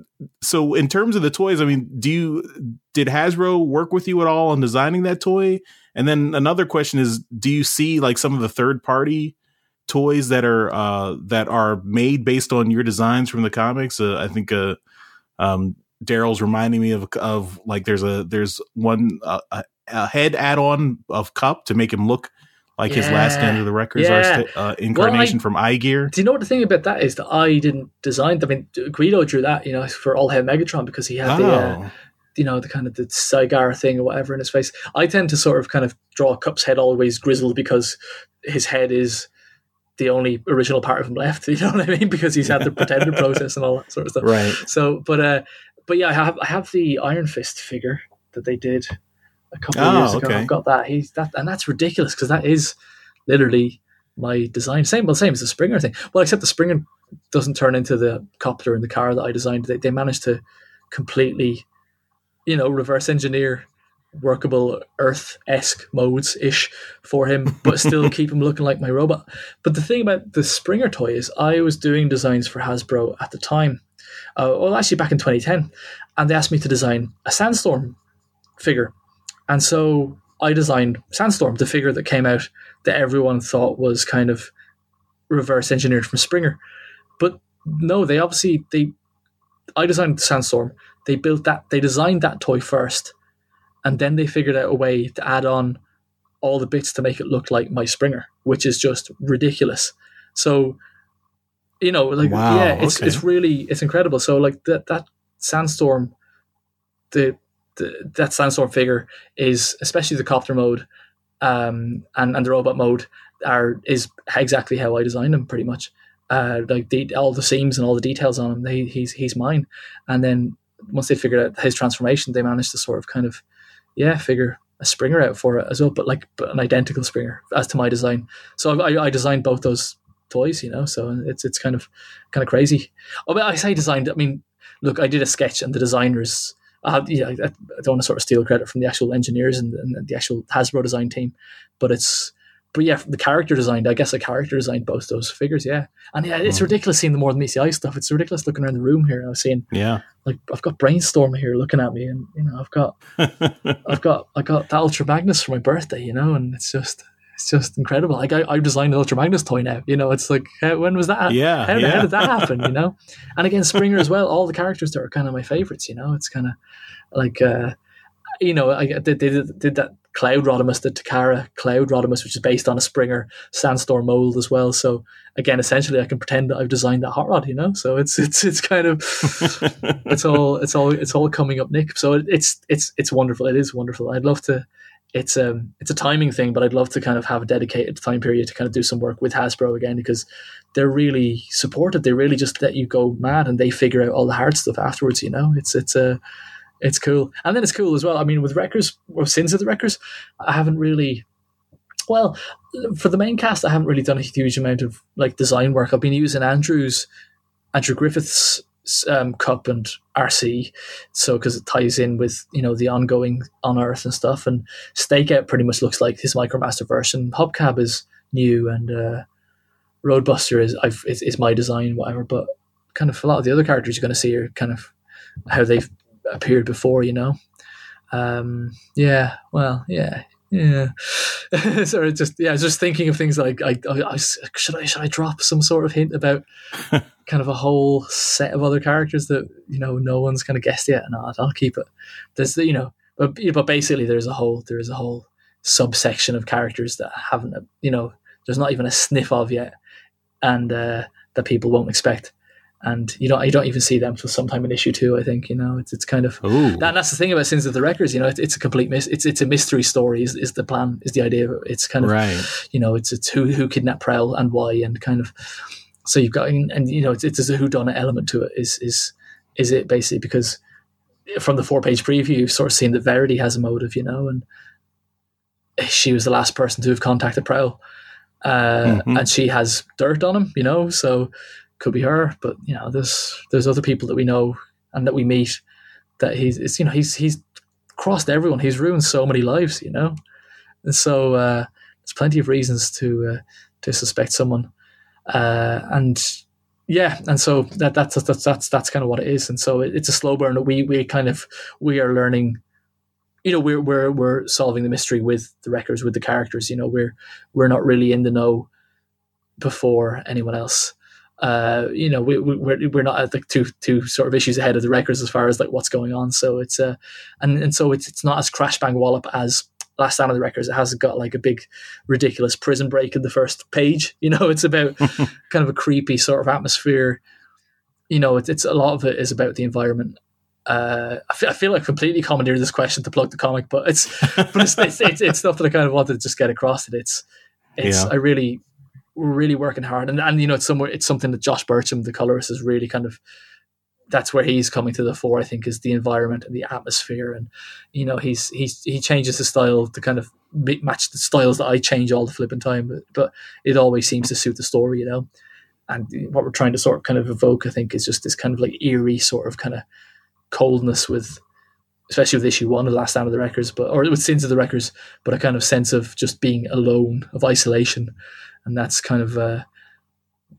so in terms of the toys, I mean, do you did Hasbro work with you at all on designing that toy? And then another question is, do you see like some of the third party toys that are uh, that are made based on your designs from the comics? Uh, I think uh, um, Daryl's reminding me of of like there's a there's one uh, a, a head add on of Kup to make him look like his last Yeah. end of the Wreckers Yeah. are uh, incarnation I- from iGear. Do you know what the thing about that is that I didn't design? I mean, Guido drew that, you know, for All Hail Megatron because he had the, uh, Oh, you know, the kind of the cigar thing or whatever in his face. I tend to sort of kind of draw Kup's head always grizzled because his head is the only original part of him left. You know what I mean? Because he's had the pretender process and all that sort of stuff. right. So, but uh, but yeah, I have I have the Iron Fist figure that they did a couple of Oh, years ago. okay. I've got that. He's that, and that's ridiculous because that is literally my design. Same, well, same as the Springer thing. Well, except the Springer doesn't turn into the copter in the car that I designed. They, they managed to completely, you know, reverse engineer workable Earth esque modes ish for him, but still keep him looking like my robot. But the thing about the Springer toy is, I was doing designs for Hasbro at the time. Uh, well, actually, back in 2010, and they asked me to design a Sandstorm figure, and so I designed Sandstorm, the figure that came out that everyone thought was kind of reverse engineered from Springer, but no, they obviously they. I designed Sandstorm. They built that. They designed that toy first, and then they figured out a way to add on all the bits to make it look like my Springer, which is just ridiculous. So, you know, like Wow, yeah, it's okay. it's really it's incredible. So like that that Sandstorm, the, the that Sandstorm figure is especially the copter mode, um, and and the robot mode are is exactly how I designed them pretty much. Uh, like the, all the seams and all the details on him, they, he's he's mine. And then once they figured out his transformation, they managed to sort of kind of, yeah, figure a Springer out for it as well, but like but an identical Springer as to my design. So I, I designed both those toys, you know. So it's it's kind of kind of crazy. Oh, but I say designed. I mean, look, I did a sketch, and the designers. Uh, yeah, I, I don't want to sort of steal credit from the actual engineers and, and the actual Hasbro design team, but it's but yeah, the character designed. I guess the character designed both those figures. Yeah, and yeah, it's Hmm. ridiculous seeing the more than meets the eye stuff. It's ridiculous looking around the room here. I was seeing Yeah. like I've got brainstorm here looking at me, and you know I've got I've got I got the Ultra Magnus for my birthday, you know, and it's just it's just incredible. Like I, I designed an Ultra Magnus toy now, you know. It's like how, when was that? Yeah, how, yeah. how did that happen? You know, and again Springer as well. All the characters that are kind of my favorites. You know, it's kind of like uh, you know, I, they, they did, did that Cloud Rodimus, the Takara Cloud Rodimus, which is based on a Springer Sandstorm mold as well. So again, essentially, I can pretend that I've designed that hot rod, you know. So it's it's it's kind of it's all it's all it's all coming up, Nick. So it's it's it's wonderful. It is wonderful. I'd love to. It's um it's a timing thing, but I'd love to kind of have a dedicated time period to kind of do some work with Hasbro again because they're really supportive. They really just let you go mad, and they figure out all the hard stuff afterwards. You know, it's it's a it's cool. And then it's cool as well. I mean, with Wreckers, or Sins of the Wreckers, I haven't really, well, for the main cast, I haven't really done a huge amount of like design work. I've been using Andrew's, Andrew Griffith's um, Kup and RC, so because it ties in with you know the ongoing on Earth and stuff. And Stakeout pretty much looks like his MicroMaster version. Hubcap is new, and uh, Roadbuster is I've is, is my design, whatever. But kind of a lot of the other characters you're going to see are kind of how they've appeared before, you know. Um, yeah, well, yeah, yeah. so just yeah, just thinking of things like I, I, I, should I should I drop some sort of hint about kind of a whole set of other characters that you know no one's kind of guessed yet. No, I'll keep it. There's you know, but but basically there's a whole there is a whole subsection of characters that haven't you know there's not even a sniff of yet, and uh, that people won't expect and you don't you don't even see them until sometime in issue two. I think you know it's it's kind of that, that's the thing about Sins of the Wreckers. You know, it, it's a complete mis- it's it's a mystery story. Is, is the plan? Is the idea? It's kind of right. You know, it's it's who who kidnapped Prowl and why, and kind of so you've got and, and you know it's it's a who done element to it. Is is is it basically because from the four page preview you've sort of seen that Verity has a motive, you know, and she was the last person to have contacted Prowl. Uh, mm-hmm. and she has dirt on him, you know, so could be her, but you know, there's there's other people that we know and that we meet that he's it's, you know he's he's crossed everyone. He's ruined so many lives, you know, and so uh, there's plenty of reasons to uh, to suspect someone, uh, and yeah, and so that that's that's that's that's kind of what it is, and so it, it's a slow burn. We we kind of we are learning. You know, we're we're we're solving the mystery with the Wreckers, with the characters. You know, we're we're not really in the know before anyone else uh, you know, we, we, we're we're not at the two two sort of issues ahead of the Wreckers as far as like what's going on. So it's uh, and and so it's it's not as crash bang wallop as Last time of the Wreckers. It hasn't got like a big ridiculous prison break in the first page. You know, it's about kind of a creepy sort of atmosphere. You know, it's it's a lot of it is about the environment. Uh, I, feel, I feel like completely commandeered this question to plug the comic, but it's but it's, it's, it's, it's stuff that I kind of wanted to just get across. It it's it's yeah. I really we're really working hard, and and you know it's somewhere it's something that Josh Burcham, the colorist, is really kind of that's where he's coming to the fore. I think is the environment and the atmosphere, and you know he's he's he changes his style to kind of match the styles that I change all the flipping time, but, but it always seems to suit the story, you know. And what we're trying to sort of kind of evoke, I think, is just this kind of like eerie sort of kind of coldness with especially with issue one the last stand of the Wreckers, but or with sins of the Wreckers, but a kind of sense of just being alone, of isolation, and that's kind of uh,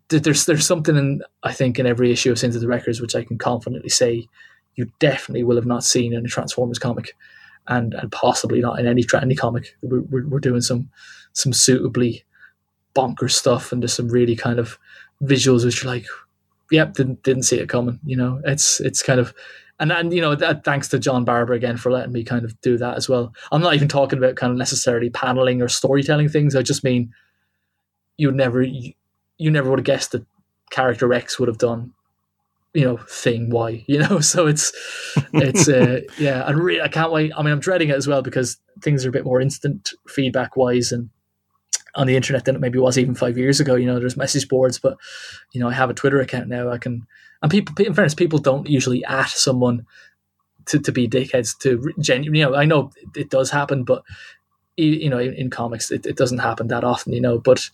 there's there's something in I think in every issue of Sins of the Wreckers which I can confidently say you definitely will have not seen in a Transformers comic, and and possibly not in any any comic. We're, we're, we're doing some some suitably bonkers stuff and there's some really kind of visuals which are like, yep, didn't didn't see it coming. You know, it's it's kind of and and you know that thanks to John Barber again for letting me kind of do that as well. I'm not even talking about kind of necessarily paneling or storytelling things. I just mean you never you, you never would have guessed that character X would have done you know thing Y you know? So it's it's uh, yeah and really I can't wait. I mean I'm dreading it as well because things are a bit more instant feedback wise and on the internet than it maybe was even five years ago you know? There's message boards but you know I have a Twitter account now. I can and people in fairness people don't usually at someone to, to be dickheads to genuinely you know I know it does happen but you know, in comics, it, it doesn't happen that often, you know, but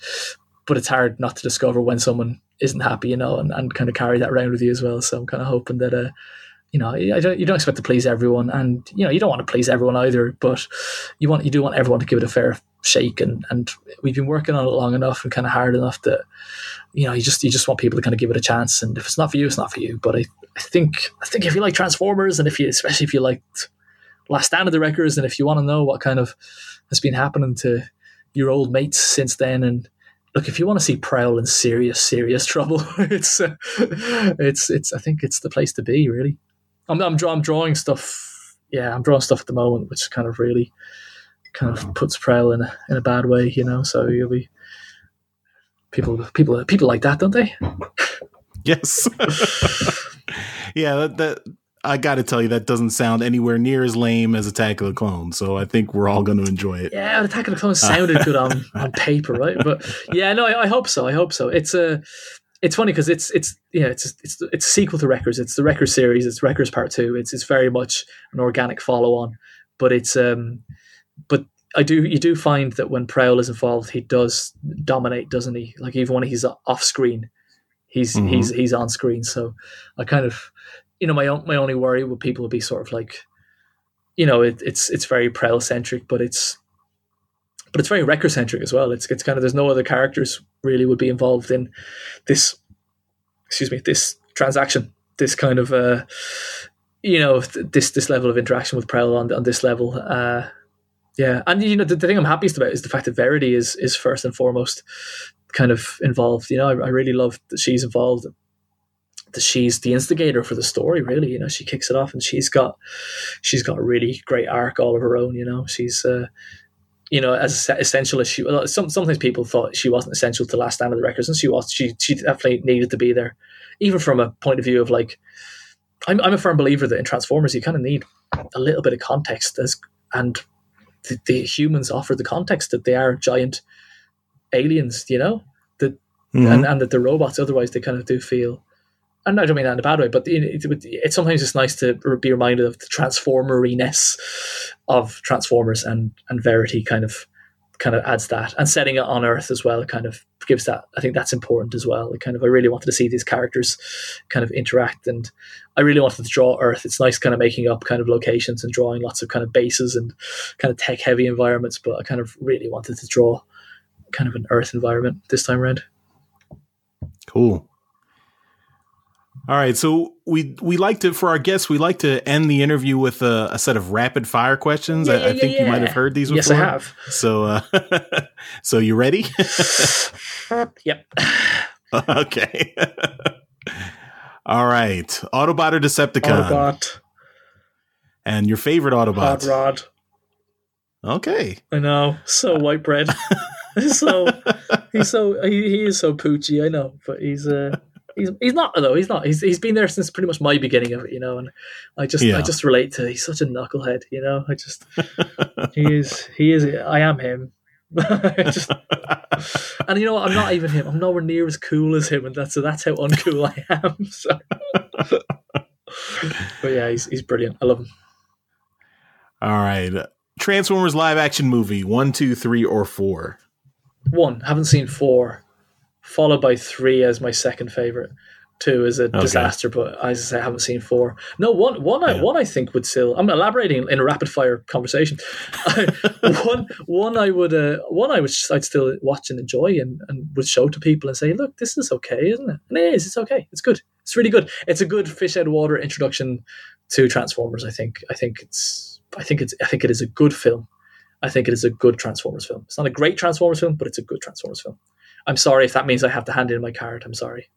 but it's hard not to discover when someone isn't happy, you know, and, and kind of carry that around with you as well. So I'm kind of hoping that, uh, you know, I don't, you don't expect to please everyone, and you know, you don't want to please everyone either, but you want you do want everyone to give it a fair shake, and and we've been working on it long enough and kind of hard enough that, you know, you just you just want people to kind of give it a chance, and if it's not for you, it's not for you. But I, I think I think if you like Transformers, and if you especially if you liked Last Stand of the Wreckers, and if you want to know what kind of has been happening to your old mates since then. And look, if you want to see Prowl in serious, serious trouble, it's uh, it's it's. I think it's the place to be. Really, I'm I'm, I'm drawing stuff. yeah, I'm drawing stuff at the moment, which kind of really kind of puts Prowl in a in a bad way, you know. So you'll be people people people like that, don't they? Yes. yeah, that, that I got to tell you, that doesn't sound anywhere near as lame as Attack of the Clones. So I think we're all going to enjoy it. Yeah, Attack of the Clones sounded good on, on paper, right? But yeah, no, I, I hope so. I hope so. It's a, it's funny because it's it's yeah, it's it's it's a sequel to Wreckers. It's the Wreckers series. It's Wreckers Part Two. It's it's very much an organic follow on, but it's um, but I do you do find that when Prowl is involved, he does dominate, doesn't he? Like even when he's off screen, he's Mhm. he's he's on screen. So I kind of, you know, my own, my only worry with people would be sort of like, you know, it, it's it's very Prowl centric, but it's but it's very Wrecker centric as well. It's it's kind of there's no other characters really would be involved in this. Excuse me, this transaction, this kind of uh, you know, th- this this level of interaction with Prowl on on this level. Uh, yeah, and you know the, the thing I'm happiest about is the fact that Verity is is first and foremost kind of involved. You know, I, I really love that she's involved. That she's the instigator for the story. Really, you know, she kicks it off, and she's got she's got a really great arc all of her own. You know, she's uh, you know as essential as she. Some sometimes people thought she wasn't essential to Last Stand of the Wreckers, and she was. She she definitely needed to be there, even from a point of view of like. I'm I'm a firm believer that in Transformers you kind of need a little bit of context as and the, the humans offer the context that they are giant aliens, you know, that Mhm. and, and that they're robots. Otherwise, they kind of do feel. And I don't mean that in a bad way, but it, it, it's sometimes it's nice to be reminded of the transformeriness of Transformers, and and Verity kind of kind of adds that, and setting it on Earth as well. Kind of gives that. I think that's important as well. It kind of I really wanted to see these characters kind of interact, and I really wanted to draw Earth. It's nice kind of making up kind of locations and drawing lots of kind of bases and kind of tech heavy environments, but I kind of really wanted to draw kind of an Earth environment this time around. Cool. All right, so we we like to for our guests we like to end the interview with a, a set of rapid fire questions. Yeah, I, I think yeah, you might have heard these Yes, before. I have. So, uh, so you ready? Yep. okay. All right, Autobot or Decepticon, Autobot, and your favorite Hot Autobot. Rod. Okay. I know, so white bread. so he's so he, he is so poochy. I know, but he's uh he's he's not though. He's not. He's he's been there since pretty much my beginning of it. You know, and I just Yeah. I just relate to. He's such a knucklehead. You know, I just he is he is. I am him. Just, and you know what? I'm not even him. I'm nowhere near as cool as him, and that's so that's how uncool I am. So. but yeah, he's he's brilliant. I love him. All right, Transformers live action movie one, two, three, or four. One, haven't seen four, followed by three as my second favorite. Two is a disaster, but as I say, I haven't seen four. No, one, one, I, one I think would still. I'm elaborating in a rapid fire conversation. one, one I would, uh, one I would, I'd still watch and enjoy, and, and would show to people and say, look, this is okay, isn't it? And it is. It's okay. It's good. It's really good. It's a good fish out of water introduction to Transformers. I think. I think it's. I think it's. I think it is a good film. I think it is a good Transformers film. It's not a great Transformers film, but it's a good Transformers film. I'm sorry if that means I have to hand in my card. I'm sorry.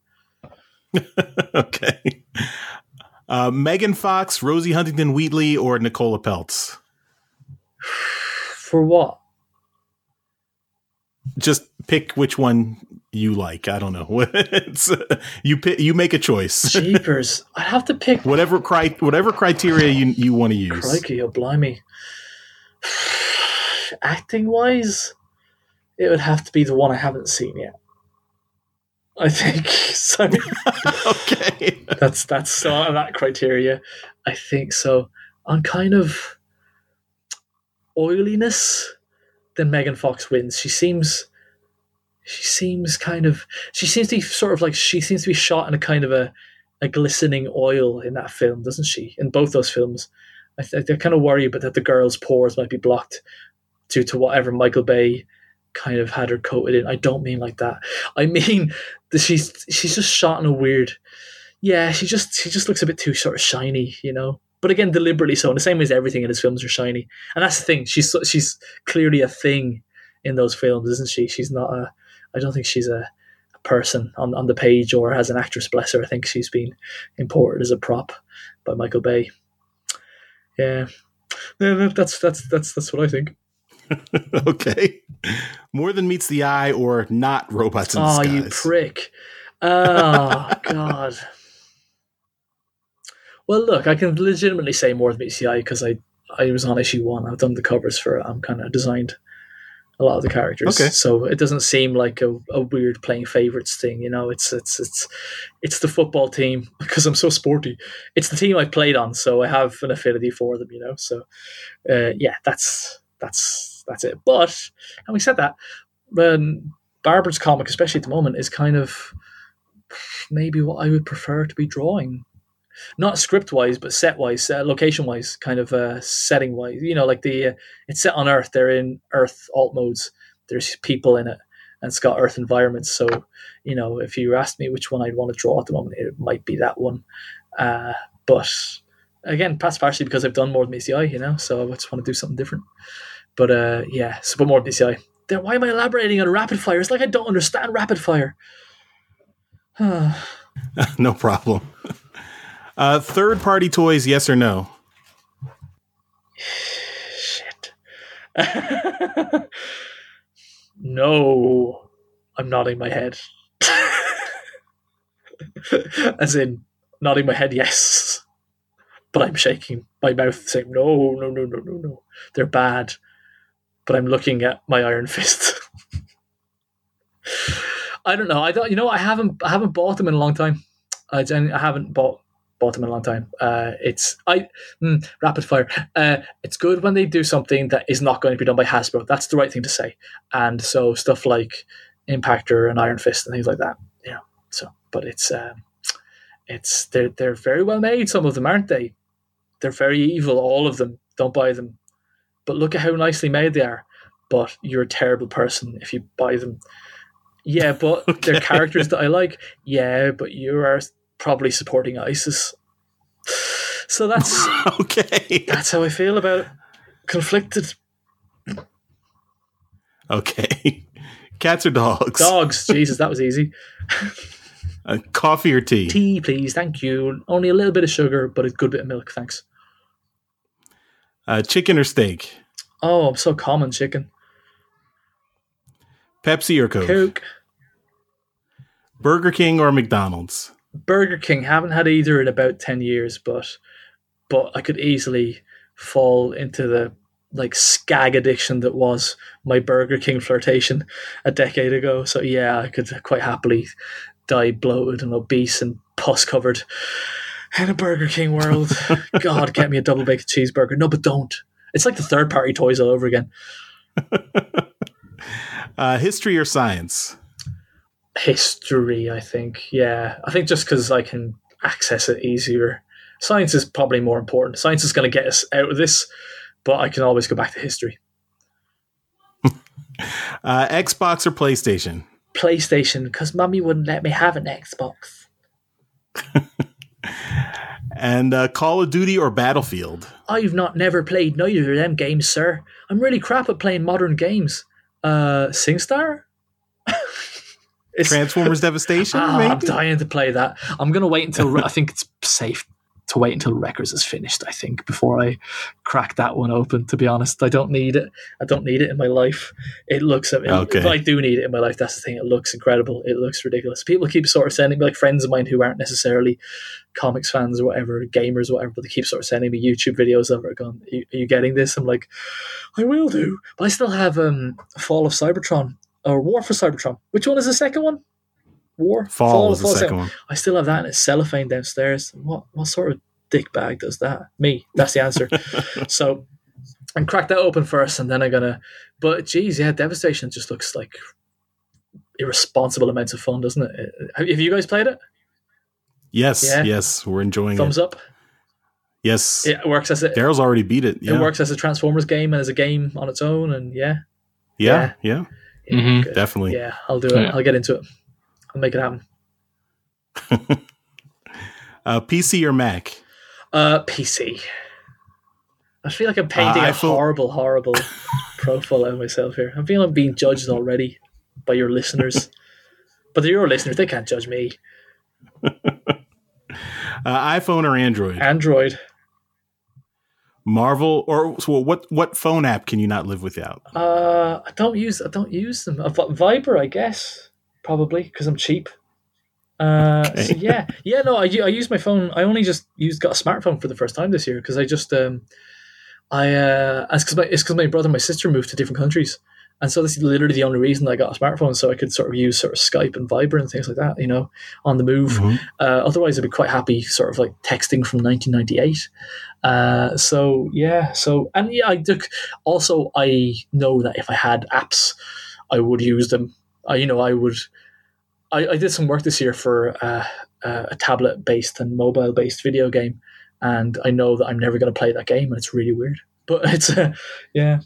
okay. Uh, Megan Fox, Rosie Huntington Whiteley, or Nicola Peltz? For what? Just pick which one you like. I don't know. it's, you pick, you make a choice. Jeepers. I have to pick. whatever cri- whatever criteria you you want to use. Crikey, oh blimey. Acting wise, it would have to be the one I haven't seen yet. I think so. okay. that's that's so on that criteria. I think so. On kind of oiliness, then Megan Fox wins. She seems she seems kind of she seems to be sort of like she seems to be shot in a kind of a, a glistening oil in that film, doesn't she? In both those films. I, th- I kind of worry about that the girl's pores might be blocked due to whatever Michael Bay kind of had her coated in. I don't mean like that. I mean she's she's just shot in a weird yeah, she just she just looks a bit too sort of shiny, you know. But again, deliberately so. In the same way as everything in his films are shiny, and that's the thing. She's she's clearly a thing in those films, isn't she? She's not a. I don't think she's a, a person on on the page or as an actress. Bless her. I think she's been imported as a prop by Michael Bay. Yeah, no, that's that's that's that's what I think. okay. More than meets the eye or not robots in Oh, disguise. you prick! Oh God. Well, look, I can legitimately say more than meets the eye because I I was on issue one. I've done the covers for it. I'm kind of designed a lot of the characters, Okay. so it doesn't seem like a, a weird playing favorites thing. You know, it's it's it's it's the football team because I'm so sporty. It's the team I played on, so I have an affinity for them. You know, so uh, yeah, that's that's that's it. But and we said that, um, Barber's comic, especially at the moment, is kind of maybe what I would prefer to be drawing. Not script wise, but set wise, uh, location wise, kind of uh, setting wise. You know, like the uh, it's set on Earth. They're in Earth alt modes. There's people in it, and it's got Earth environments. So, you know, if you asked me which one I'd want to draw at the moment, it might be that one. Uh, but again, that's partially because I've done more than ACI, you know, so I just want to do something different. But uh, yeah, so but more ACI. Then why am I elaborating on rapid fire? It's like I don't understand rapid fire. no problem. Uh, third party toys, yes or no? Shit. no. I'm nodding my head. As in, nodding my head, yes. But I'm shaking my mouth, saying, no, no, no, no, no, no. They're bad. But I'm looking at my Iron Fist. I don't know. I don't. You know, I haven't. I haven't bought them in a long time. I, I haven't bought bought them in a long time. Uh, it's I mm, rapid fire. Uh, it's good when they do something that is not going to be done by Hasbro. That's the right thing to say. And so stuff like Impactor and Iron Fist and things like that. Yeah. So, but it's um, it's they're they're very well made. Some of them aren't they? They're very evil. All of them. Don't buy them. But look at how nicely made they are. But you're a terrible person if you buy them. Yeah, but they're characters that I like. Yeah, but you are probably supporting ISIS. So that's okay. that's how I feel about it. Conflicted Okay. Cats or dogs? dogs. Jesus, that was easy. Uh, coffee or tea? Tea, please. Thank you. Only a little bit of sugar, but a good bit of milk. Thanks. Uh, chicken or steak? Oh, I'm so common chicken. Pepsi or Coke? Coke. Burger King or McDonald's? Burger King. Haven't had either in about ten years, but but I could easily fall into the like skag addiction that was my Burger King flirtation a decade ago. So yeah, I could quite happily die bloated and obese and pus covered in a Burger King world. God, get me a double bacon cheeseburger. No, but don't. It's like the third party toys all over again. Uh, history or science? History, I think. Yeah, I think just because I can access it easier. Science is probably more important. Science is going to get us out of this, but I can always go back to history. Uh, Xbox or PlayStation? PlayStation, because mummy wouldn't let me have an Xbox. And uh, Call of Duty or Battlefield? I've not never played neither of them games, sir. I'm really crap at playing modern games. Uh, SingStar? Transformers Devastation? Ah, I'm dying to play that. I'm gonna wait until I think it's safe to wait until Wreckers is finished. I think before I crack that one open. To be honest, I don't need it. I don't need it in my life. It looks. I mean, Okay. but I do need it in my life. That's the thing. It looks incredible. It looks ridiculous. People keep sort of sending me like friends of mine who aren't necessarily comics fans or whatever, gamers or whatever, but they keep sort of sending me YouTube videos of it. Going, are you, are you getting this? I'm like, I will do. But I still have um, Fall of Cybertron or War for Cybertron. Which one is the second one? War. Fall was the Fall's second one. I still have that in its cellophane downstairs. What what sort of dick bag does that? Me. That's the answer. so and crack that open first, and then I'm gonna. But geez, yeah, Devastation just looks like irresponsible amounts of fun, doesn't it? Have have you guys played it? Yes, Yeah. yes, we're enjoying it. Thumbs it. up. Yes, It works as a Daryl's already beat it. Yeah, it works as a Transformers game and as a game on its own, and yeah, Yeah, yeah, yeah, Mhm. definitely. yeah. I'll do it. Yeah. I'll get into it. I'll make it happen. Uh, PC or Mac? Uh, PC. I feel like I'm painting Uh, a feel- horrible, horrible profile of myself here. I feel I'm being judged already by your listeners. but they're your listeners; they can't judge me. Uh, iPhone or Android? Android, Marvel or so what what phone app can you not live without? Uh, I don't use I don't use them. Uh, Viber, I guess, probably because I'm cheap. Uh, so yeah, yeah. No, I, I use my phone. I only just used got a smartphone for the first time this year because I just um, I uh, it's because my it's because my brother and my sister moved to different countries, and so this is literally the only reason I got a smartphone so I could sort of use sort of Skype and Viber and things like that. You know, on the move. Mhm. Uh, otherwise, I'd be quite happy, sort of like texting from 1998. Uh, so yeah, so and yeah, I took. Also, I know that if I had apps, I would use them. I, you know, I would. I, I did some work this year for uh, uh, a tablet-based and mobile-based video game, and I know that I'm never going to play that game, and it's really weird. But it's uh, yeah,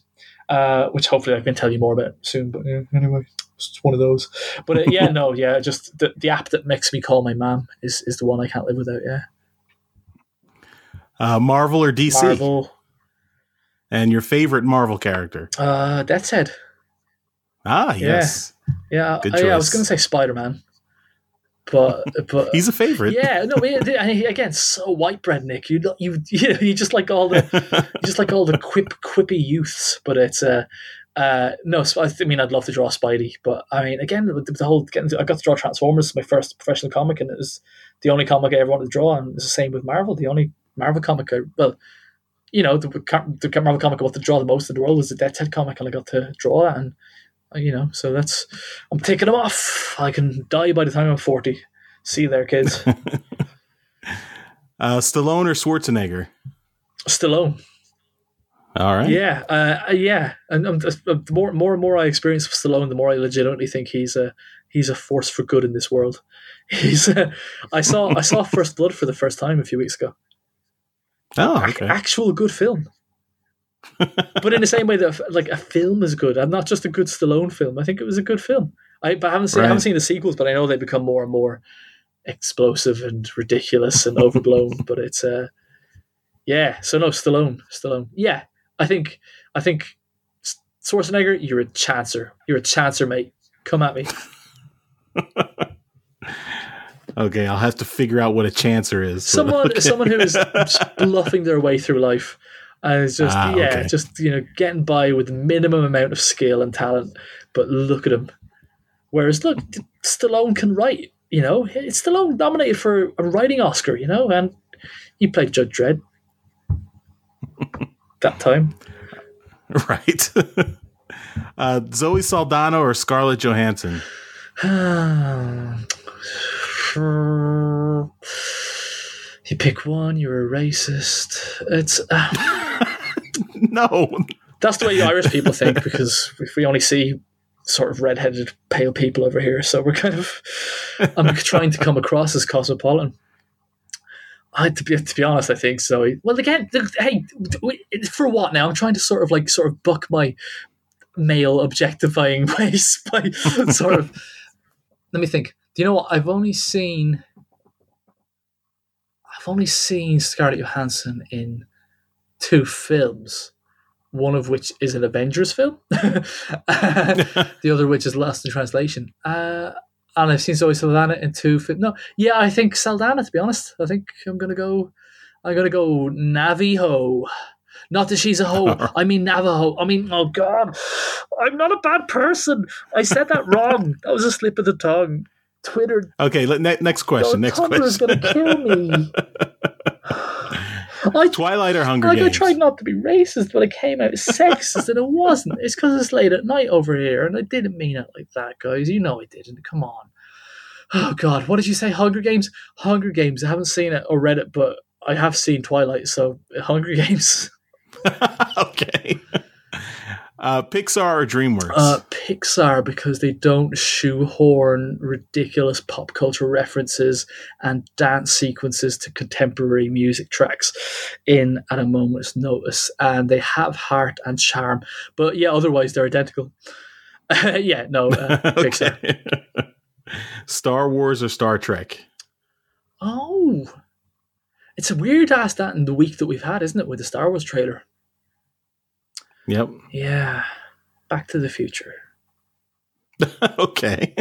uh, which hopefully I can tell you more about soon. But yeah, anyway, it's one of those. But uh, yeah, no, yeah, just the, the app that makes me call my mom is is the one I can't live without. Yeah, Uh, Marvel or DC? Marvel, And your favorite Marvel character? uh, Death's Head. Ah, yes. Yeah, Good I, yeah, I was going to say Spider Man, but but He's a favorite. yeah, no, again, so white bread, Nick. You you you you just like all the you just like all the quip quippy youths, but it's uh uh no. I mean, I'd love to draw Spidey, but I mean, again, the, the whole getting I got to draw Transformers, my first professional comic, and it was the only comic I ever wanted to draw, and it's the same with Marvel. The only Marvel comic, I, well, you know, the, the Marvel comic I want to draw the most in the world was the Death's Head comic, and I got to draw that, and you know, so that's I'm taking them off. I can die by the time I'm forty. See you there, kids. Uh, Stallone or Schwarzenegger? Stallone. All right. Yeah, uh, yeah, and um, the more more and more I experience of Stallone, the more I legitimately think he's a he's a force for good in this world. He's. Uh, I saw I saw First Blood for the first time a few weeks ago. Oh, okay. Actual good film. But in the same way that like a film is good, and not just a good Stallone film. I think it was a good film. I but I haven't seen I haven't seen the sequels, but I know they become more and more explosive and ridiculous and overblown. but it's uh, yeah. So no, Stallone, Stallone. Yeah, I think I think Schwarzenegger, you're a chancer. You're a chancer, mate. Come at me. Okay, I'll have to figure out what a chancer is. someone Okay. someone who is bluffing their way through life and it's just Ah, yeah okay. just you know getting by with minimum amount of skill and talent but look at him whereas look Stallone can write you know it's Stallone nominated for a writing Oscar you know and he played Judge Dredd that time right. uh, Zoe Saldana or Scarlett Johansson? you pick one you're a racist it's No. That's the way Irish people think because we only see sort of red-headed pale people over here, so we're kind of I'm trying to come across as cosmopolitan. I to be to be honest, I think so. Well, again, hey, for what now? I'm trying to sort of like sort of buck my male objectifying ways by sort of. Let me think. Do you know what? I've only seen. I've only seen Scarlett Johansson in two films, one of which is an Avengers film, the other which is Lost in Translation. Uh, and I've seen Zoe Saldana in two films. No, yeah, I think Saldana. To be honest, I think I'm gonna go. I'm gonna go Navajo. Not that she's a hoe. I mean Navajo. I mean, oh god, I'm not a bad person. I said that wrong. That was a slip of the tongue. Twitter. Okay, ne- next question. next Tumblr is question. gonna kill me. I Twilight or Hunger like I tried not to be racist, but I came out sexist, and it wasn't. It's because it's late at night over here, and I didn't mean it like that, guys. You know I didn't. Come on. Oh God, what did you say? Hunger Games. Hunger Games. I haven't seen it or read it, but I have seen Twilight. So Hunger Games. okay. Uh, Pixar or DreamWorks? Uh, Pixar because they don't shoehorn ridiculous pop culture references and dance sequences to contemporary music tracks in at a moment's notice, and they have heart and charm. But yeah, otherwise they're identical. yeah, no, uh, Pixar. Star Wars or Star Trek? Oh, it's a weird ass that in the week that we've had, isn't it, with the Star Wars trailer? Yep. Yeah, Back to the Future okay.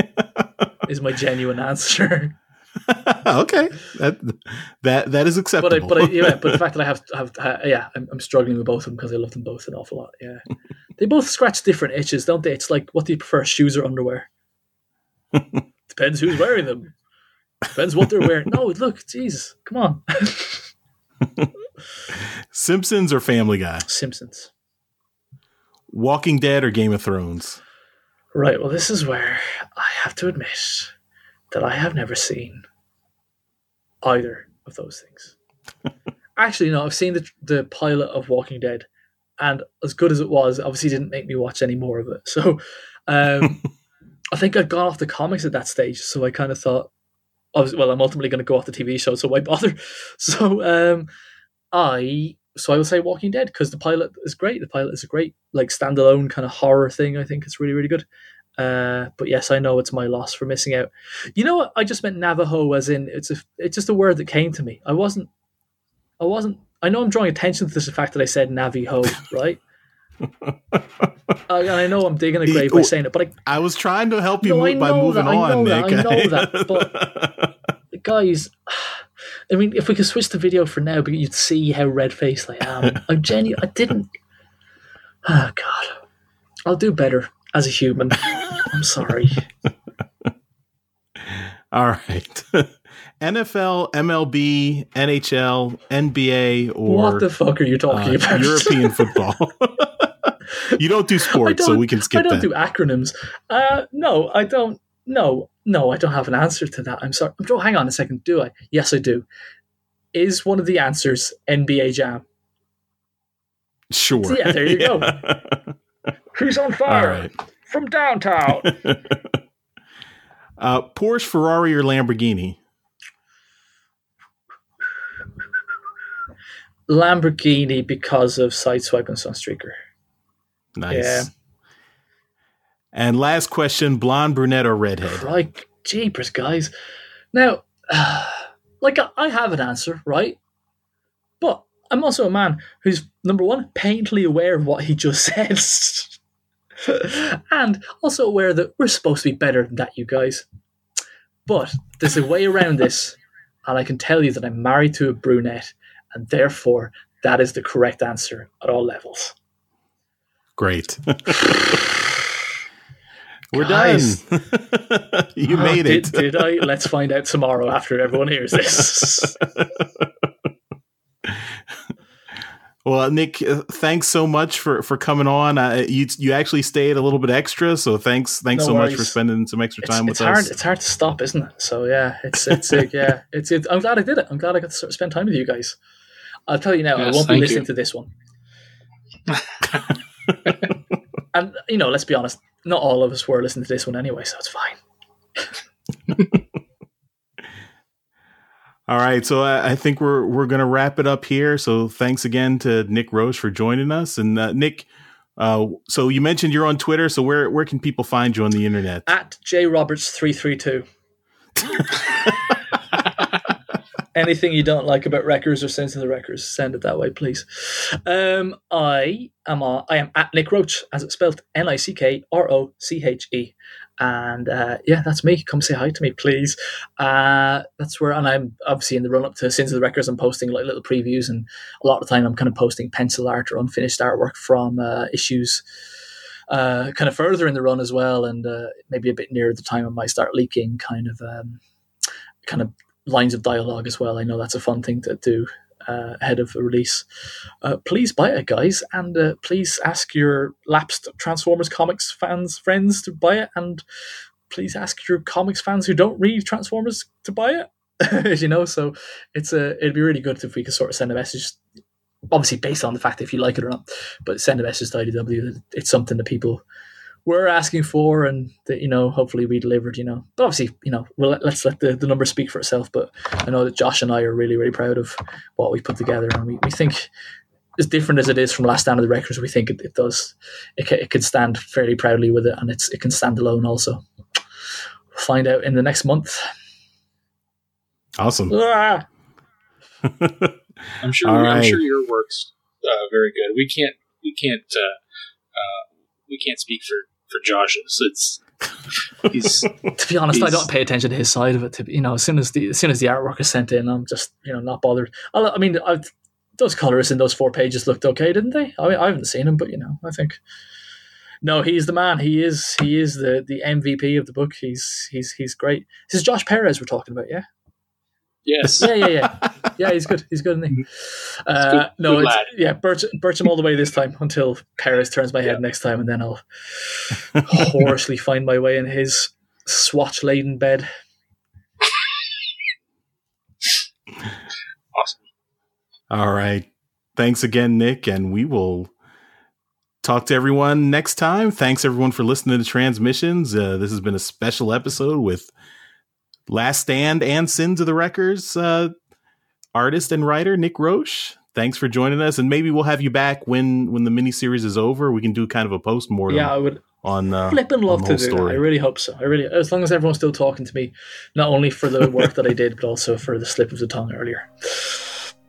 is my genuine answer. okay, that that that is But I, acceptable. but I, yeah, but the fact that I have have uh, yeah, I'm, I'm struggling with both of them because I love them both an awful lot. Yeah, they both scratch different itches, don't they? It's like, what do you prefer, shoes or underwear? Depends who's wearing them. Depends what they're wearing. No, look, Jesus, come on, Simpsons or Family Guy, Simpsons. Walking Dead or Game of Thrones. Right. Well, this is where I have to admit that I have never seen either of those things. Actually, no, I've seen the the pilot of Walking Dead, and as good as it was, obviously didn't make me watch any more of it. So, um, I think I'd gone off the comics at that stage. So I kind of thought, I was, well, I'm ultimately going to go off the TV show, so why bother? So, um, I so I will say Walking Dead because the pilot is great. The pilot is a great like standalone kind of horror thing. I think it's really really good. Uh, but yes, I know it's my loss for missing out. You know what? I just meant Navajo, as in it's a it's just a word that came to me. I wasn't, I wasn't. I know I'm drawing attention to this the fact that I said Navajo, right? uh, and I know I'm digging a grave by saying it, but I, I was trying to help you No, move by moving that, I on, know Nick. that, I know that, guys, I mean, if we could switch the video for now, but you'd see how red faced I am. I'm genuine. I didn't. Oh God, I'll do better as a human. I'm sorry. All right. NFL, MLB, NHL, NBA, or what the fuck are you talking uh, about? European football. you don't do sports, so don't- we can skip I don't that. do acronyms. Uh, no, I don't. No, no, I don't have an answer to that. I'm sorry. Oh, hang on a second. Do I? Yes, I do. Is one of the answers NBA Jam? sure. Yeah, there you go. Who's on fire right. from downtown? Uh, Porsche, Ferrari, or Lamborghini? Lamborghini because of Sideswipe and Sunstreaker. Nice. Yeah. And last question: blonde, brunette, or redhead? Right, jeepers, guys. Now, like I- I have an answer, right? But I'm also a man who's number one painfully aware of what he just said, and also aware that we're supposed to be better than that, you guys. But there's a way around this, and I can tell you that I'm married to a brunette, and therefore that is the correct answer at all levels. Great. We're Guys. done. you Oh, made did, it. Did I? Let's find out tomorrow after everyone hears this. Well, Nick, uh, thanks so much for for coming on. Uh, you you actually stayed a little bit extra, so thanks thanks No so much for spending some extra time it's with hard. us. It's hard to stop, isn't it? So yeah, it's it's uh, yeah, it's it. I'm glad I did it. I'm glad I got to sort of spend time with you guys. I'll tell you now, I won't be listening you. to this one. and you know, let's be honest, not all of us were listening to this one anyway, so it's fine. All right, so I, I think we're we're gonna wrap it up here. So thanks again to Nick Roche for joining us. And uh, Nick, uh, so you mentioned you're on Twitter. So where where can people find you on the internet? At J Roberts three three two. Anything you don't like about Wreckers or Sins of the Wreckers, send it that way, please. Um, I am I am at Nick Roche, as it's spelled N I C K R O C H E, and uh, yeah, that's me. Come say hi to me, please. Uh, that's where, and I'm obviously in the run up to Sins of the Wreckers. I'm posting like little previews, and a lot of the time I'm kind of posting pencil art or unfinished artwork from uh, issues uh, kind of further in the run as well, and uh, maybe a bit nearer the time I might start leaking kind of um, kind of lines of dialogue as well. I know that's a fun thing to do uh, ahead of a release. Uh, please buy it, guys, and uh, please ask your lapsed Transformers comics fans friends to buy it, and please ask your comics fans who don't read Transformers to buy it. As you know, so it's a it'd be really good if we could sort of send a message obviously based on the fact if you like it or not, but send a message to IDW that it's something that people were asking for and that, you know, hopefully we delivered, you know. But obviously, you know, well, let's let the, the number speak for itself. But I know that Josh and I are really, really proud of what we put together. And we, we think, as different as it is from Last Stand of the Wreckers, we think it, it does, it, ca- it can stand fairly proudly with it and it's it can stand alone also. Find out in the next month. Awesome. Ah! I'm sure. All I'm right. sure your work's uh, very good. We can't. We can't. Uh, uh, we can't speak for for Josh's. It's He's to be honest, I don't pay attention to his side of it. To be, you know, as soon as the as soon as the artwork is sent in, I'm just you know not bothered. I, I mean, i those colors in those four pages looked okay, didn't they? I, mean, I haven't seen them, but you know, I think no, he's the man. He is he is the the MVP of the book. He's he's he's great. This is Josh Perez we're talking about, yeah. Yes. Yeah, yeah, yeah, yeah. He's good. He's good, isn't he? Uh, good- no, good it's, yeah. Birch, birch him all the way this time until Paris turns my head next time, and then I'll hoarsely find my way in his swatch laden bed. Awesome. All right. Thanks again, Nick, and we will talk to everyone next time. Thanks everyone for listening to Transmissions. Uh, this has been a special episode with Last Stand and Sins of the Wreckers uh, artist and writer Nick Roche. Thanks for joining us, and maybe we'll have you back when when the miniseries is over. We can do kind of a post mortem Yeah, I would on uh, flipping love on to do whole that. I really hope so. I really, as long as everyone's still talking to me, not only for the work that I did, but also for the slip of the tongue earlier.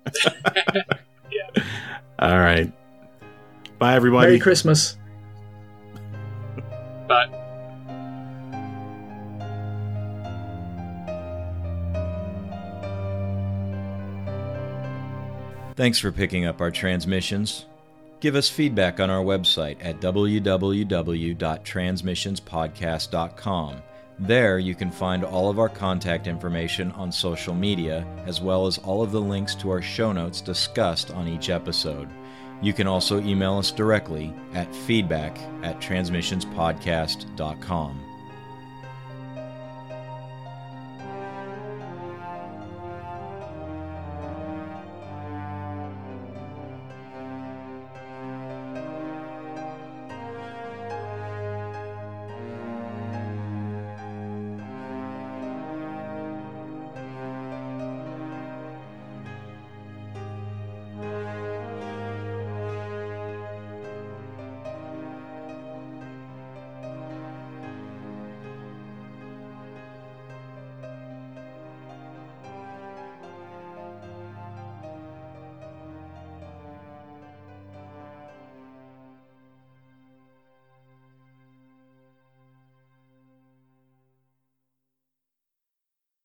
yeah. All right. Bye, everybody. Merry Christmas. But Thanks for picking up our transmissions. Give us feedback on our website at www.transmissionspodcast.com. There you can find all of our contact information on social media, as well as all of the links to our show notes discussed on each episode. You can also email us directly at feedback at transmissionspodcast.com.